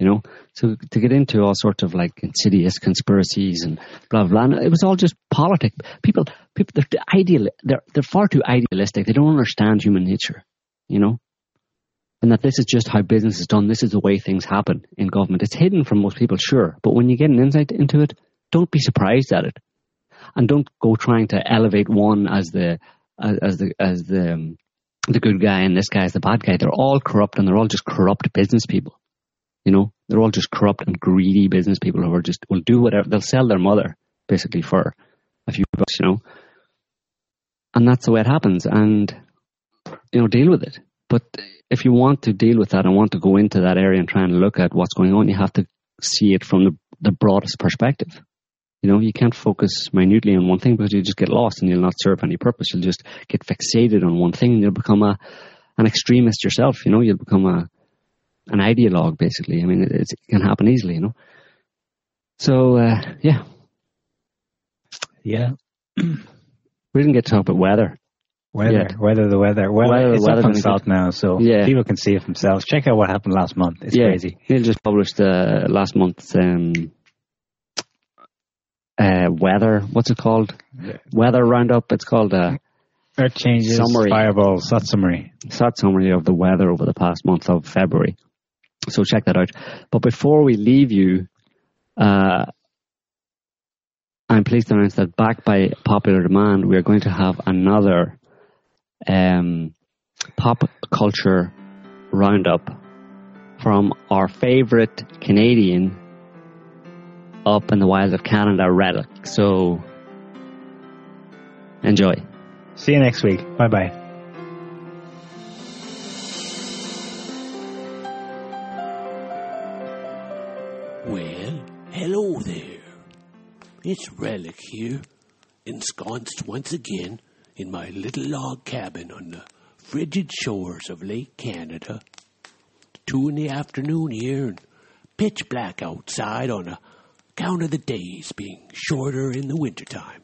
you know. So to get into all sorts of like insidious conspiracies and blah blah, and it was all just politics. People, people, they're ideal. They're they're far too idealistic. They don't understand human nature, you know. And that this is just how business is done. This is the way things happen in government. It's hidden from most people, sure, but when you get an insight into it, don't be surprised at it, and don't go trying to elevate one as the as, as the as the um, the good guy and this guy is the bad guy. They're all corrupt and they're all just corrupt business people. You know, they're all just corrupt and greedy business people who are just will do whatever they'll sell their mother basically for a few bucks, you know. And that's the way it happens. And you know, deal with it. But if you want to deal with that and want to go into that area and try and look at what's going on, you have to see it from the, the broadest perspective. You know, you can't focus minutely on one thing because you just get lost and you'll not serve any purpose. You'll just get fixated on one thing and you'll become a an extremist yourself. You know, you'll become a an ideologue, basically. I mean, it, it can happen easily, you know. So, uh, yeah. Yeah. *clears throat* we didn't get to talk about weather. Weather, Yeah. weather, the weather. Well, Weather, it's weather up on SOTT now, so Yeah. people can see it themselves. Check out what happened last month. It's yeah, crazy. Neil just published uh, last month's um, uh, weather. What's it called? Yeah. Weather roundup. It's called a Earth changes, Summary. fireballs, that summary. short summary of the weather over the past month of February. So check that out. But before we leave you, uh, I'm pleased to announce that back by popular demand, we are going to have another um, pop culture roundup from our favorite Canadian up in the wilds of Canada, Relic. So enjoy. See you next week. Bye bye. Well, hello there. It's Relic here, ensconced once again in my little log cabin on the frigid shores of Lake Canada. Two in the afternoon here and pitch black outside on account of the days being shorter in the wintertime.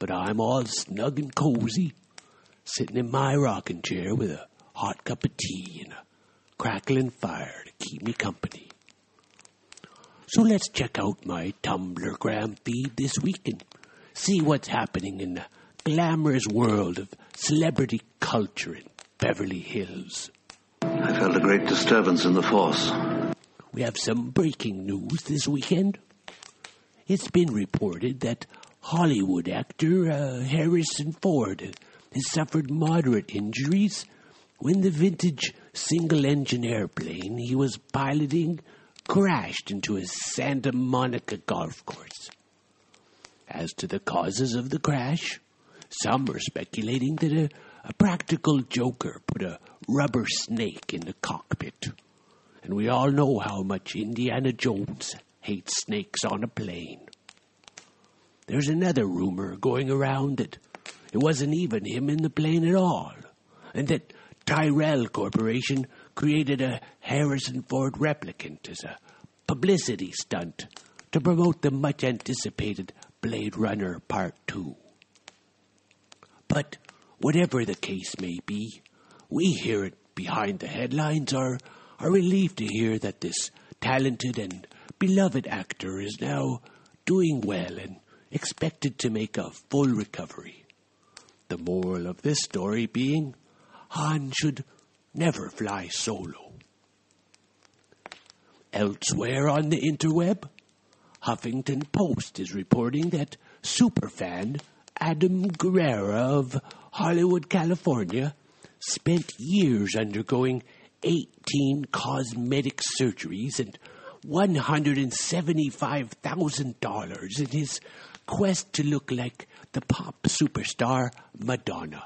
But I'm all snug and cozy, sitting in my rocking chair with a hot cup of tea and a crackling fire to keep me company. So let's check out my Tumblr gram feed this week and see what's happening in the glamorous world of celebrity culture in Beverly Hills. I felt a great disturbance in the force. We have some breaking news this weekend. It's been reported that Hollywood actor uh, Harrison Ford has suffered moderate injuries when the vintage single engine airplane he was piloting crashed into a Santa Monica golf course. As to the causes of the crash, some are speculating that a, a practical joker put a rubber snake in the cockpit. And we all know how much Indiana Jones hates snakes on a plane. There's another rumor going around that it wasn't even him in the plane at all, and that Tyrell Corporation created a Harrison Ford replicant as a publicity stunt to promote the much anticipated Blade Runner Part 2. But whatever the case may be, we hear it Behind the Headlines are, are relieved to hear that this talented and beloved actor is now doing well and expected to make a full recovery. The moral of this story being Han should never fly solo. Elsewhere on the interweb, Huffington Post is reporting that superfan Adam Guerrera of Hollywood, California, spent years undergoing 18 cosmetic surgeries and $175,000 in his quest to look like the pop superstar Madonna.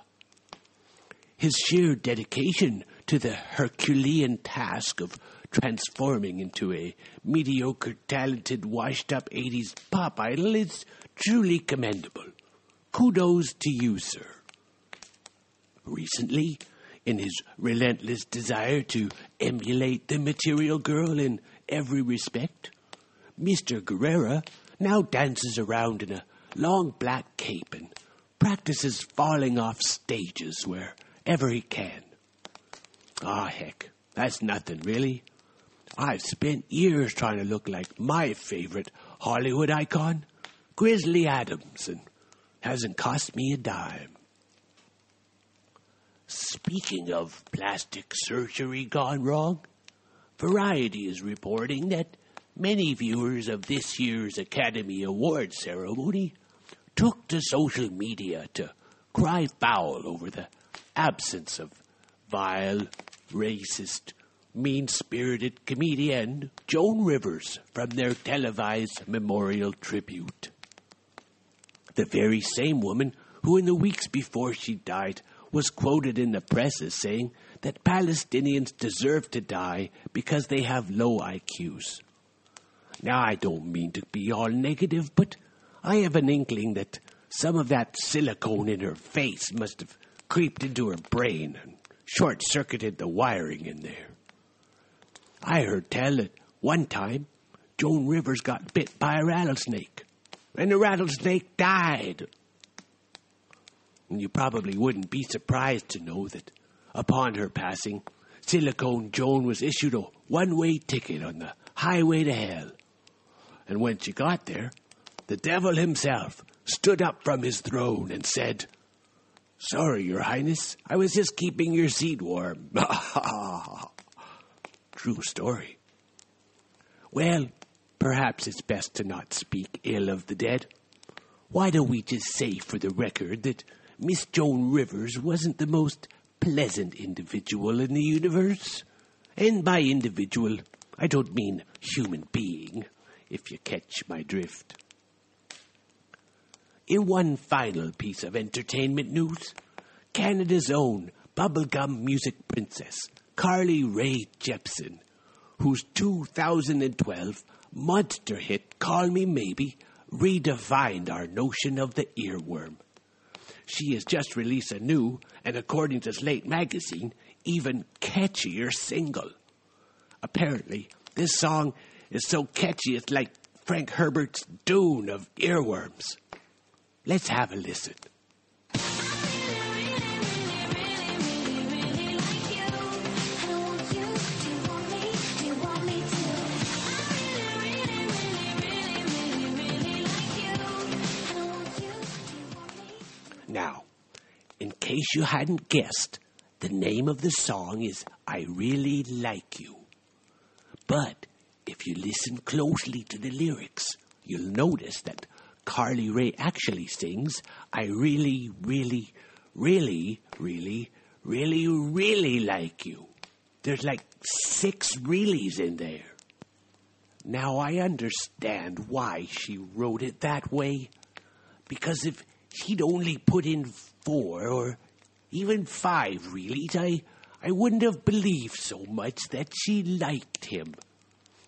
His sheer dedication to the Herculean task of transforming into a mediocre, talented, washed up 80s pop idol is truly commendable. Kudos to you, sir. Recently, in his relentless desire to emulate the material girl in every respect, Mr. Guerrera now dances around in a long black cape and practices falling off stages wherever he can. Ah, heck, that's nothing really. I've spent years trying to look like my favorite Hollywood icon, Grizzly Adams, and hasn't cost me a dime. Speaking of plastic surgery gone wrong, Variety is reporting that many viewers of this year's Academy Awards ceremony took to social media to cry foul over the absence of vile, racist, mean spirited comedian Joan Rivers from their televised memorial tribute. The very same woman who, in the weeks before she died, was quoted in the press as saying that Palestinians deserve to die because they have low IQs. Now, I don't mean to be all negative, but I have an inkling that some of that silicone in her face must have creeped into her brain and short circuited the wiring in there. I heard tell that one time Joan Rivers got bit by a rattlesnake, and the rattlesnake died. And you probably wouldn't be surprised to know that upon her passing, Silicone Joan was issued a one way ticket on the highway to hell. And when she got there, the devil himself stood up from his throne and said, Sorry, Your Highness, I was just keeping your seat warm. *laughs* True story. Well, perhaps it's best to not speak ill of the dead. Why don't we just say for the record that Miss Joan Rivers wasn't the most pleasant individual in the universe? And by individual, I don't mean human being, if you catch my drift. In one final piece of entertainment news, Canada's own bubblegum music princess, Carly Rae Jepsen, whose 2012 monster hit Call Me Maybe redefined our notion of the earworm. She has just released a new, and according to Slate magazine, even catchier single. Apparently, this song is so catchy it's like Frank Herbert's Dune of earworms. Let's have a listen. Now, in case you hadn't guessed, the name of the song is I Really Like You. But if you listen closely to the lyrics, you'll notice that Carly Rae actually sings I really, really, really, really, really, really like you. There's like six reallys in there. Now I understand why she wrote it that way. Because if she'd only put in four or even five reallys, I, I wouldn't have believed so much that she liked him.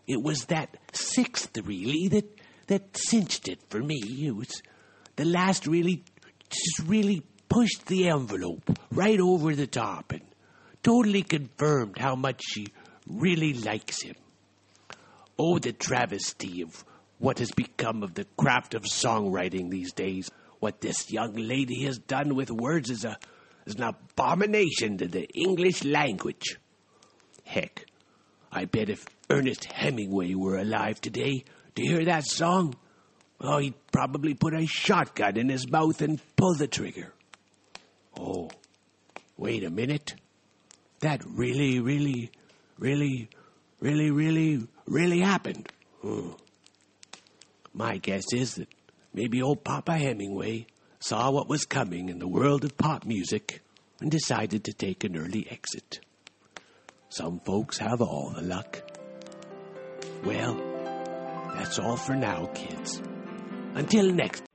It was that sixth really that that cinched it for me. It was the last really just really pushed the envelope right over the top and totally confirmed how much she really likes him. Oh, the travesty of what has become of the craft of songwriting these days. What this young lady has done with words is a is an abomination to the English language. Heck, I bet if Ernest Hemingway were alive today to hear that song, oh, he'd probably put a shotgun in his mouth and pull the trigger. Oh, wait a minute. That really, really, really, really, really, really happened. Hmm. My guess is that maybe old Papa Hemingway saw what was coming in the world of pop music and decided to take an early exit. Some folks have all the luck. Well, that's all for now, kids. Until next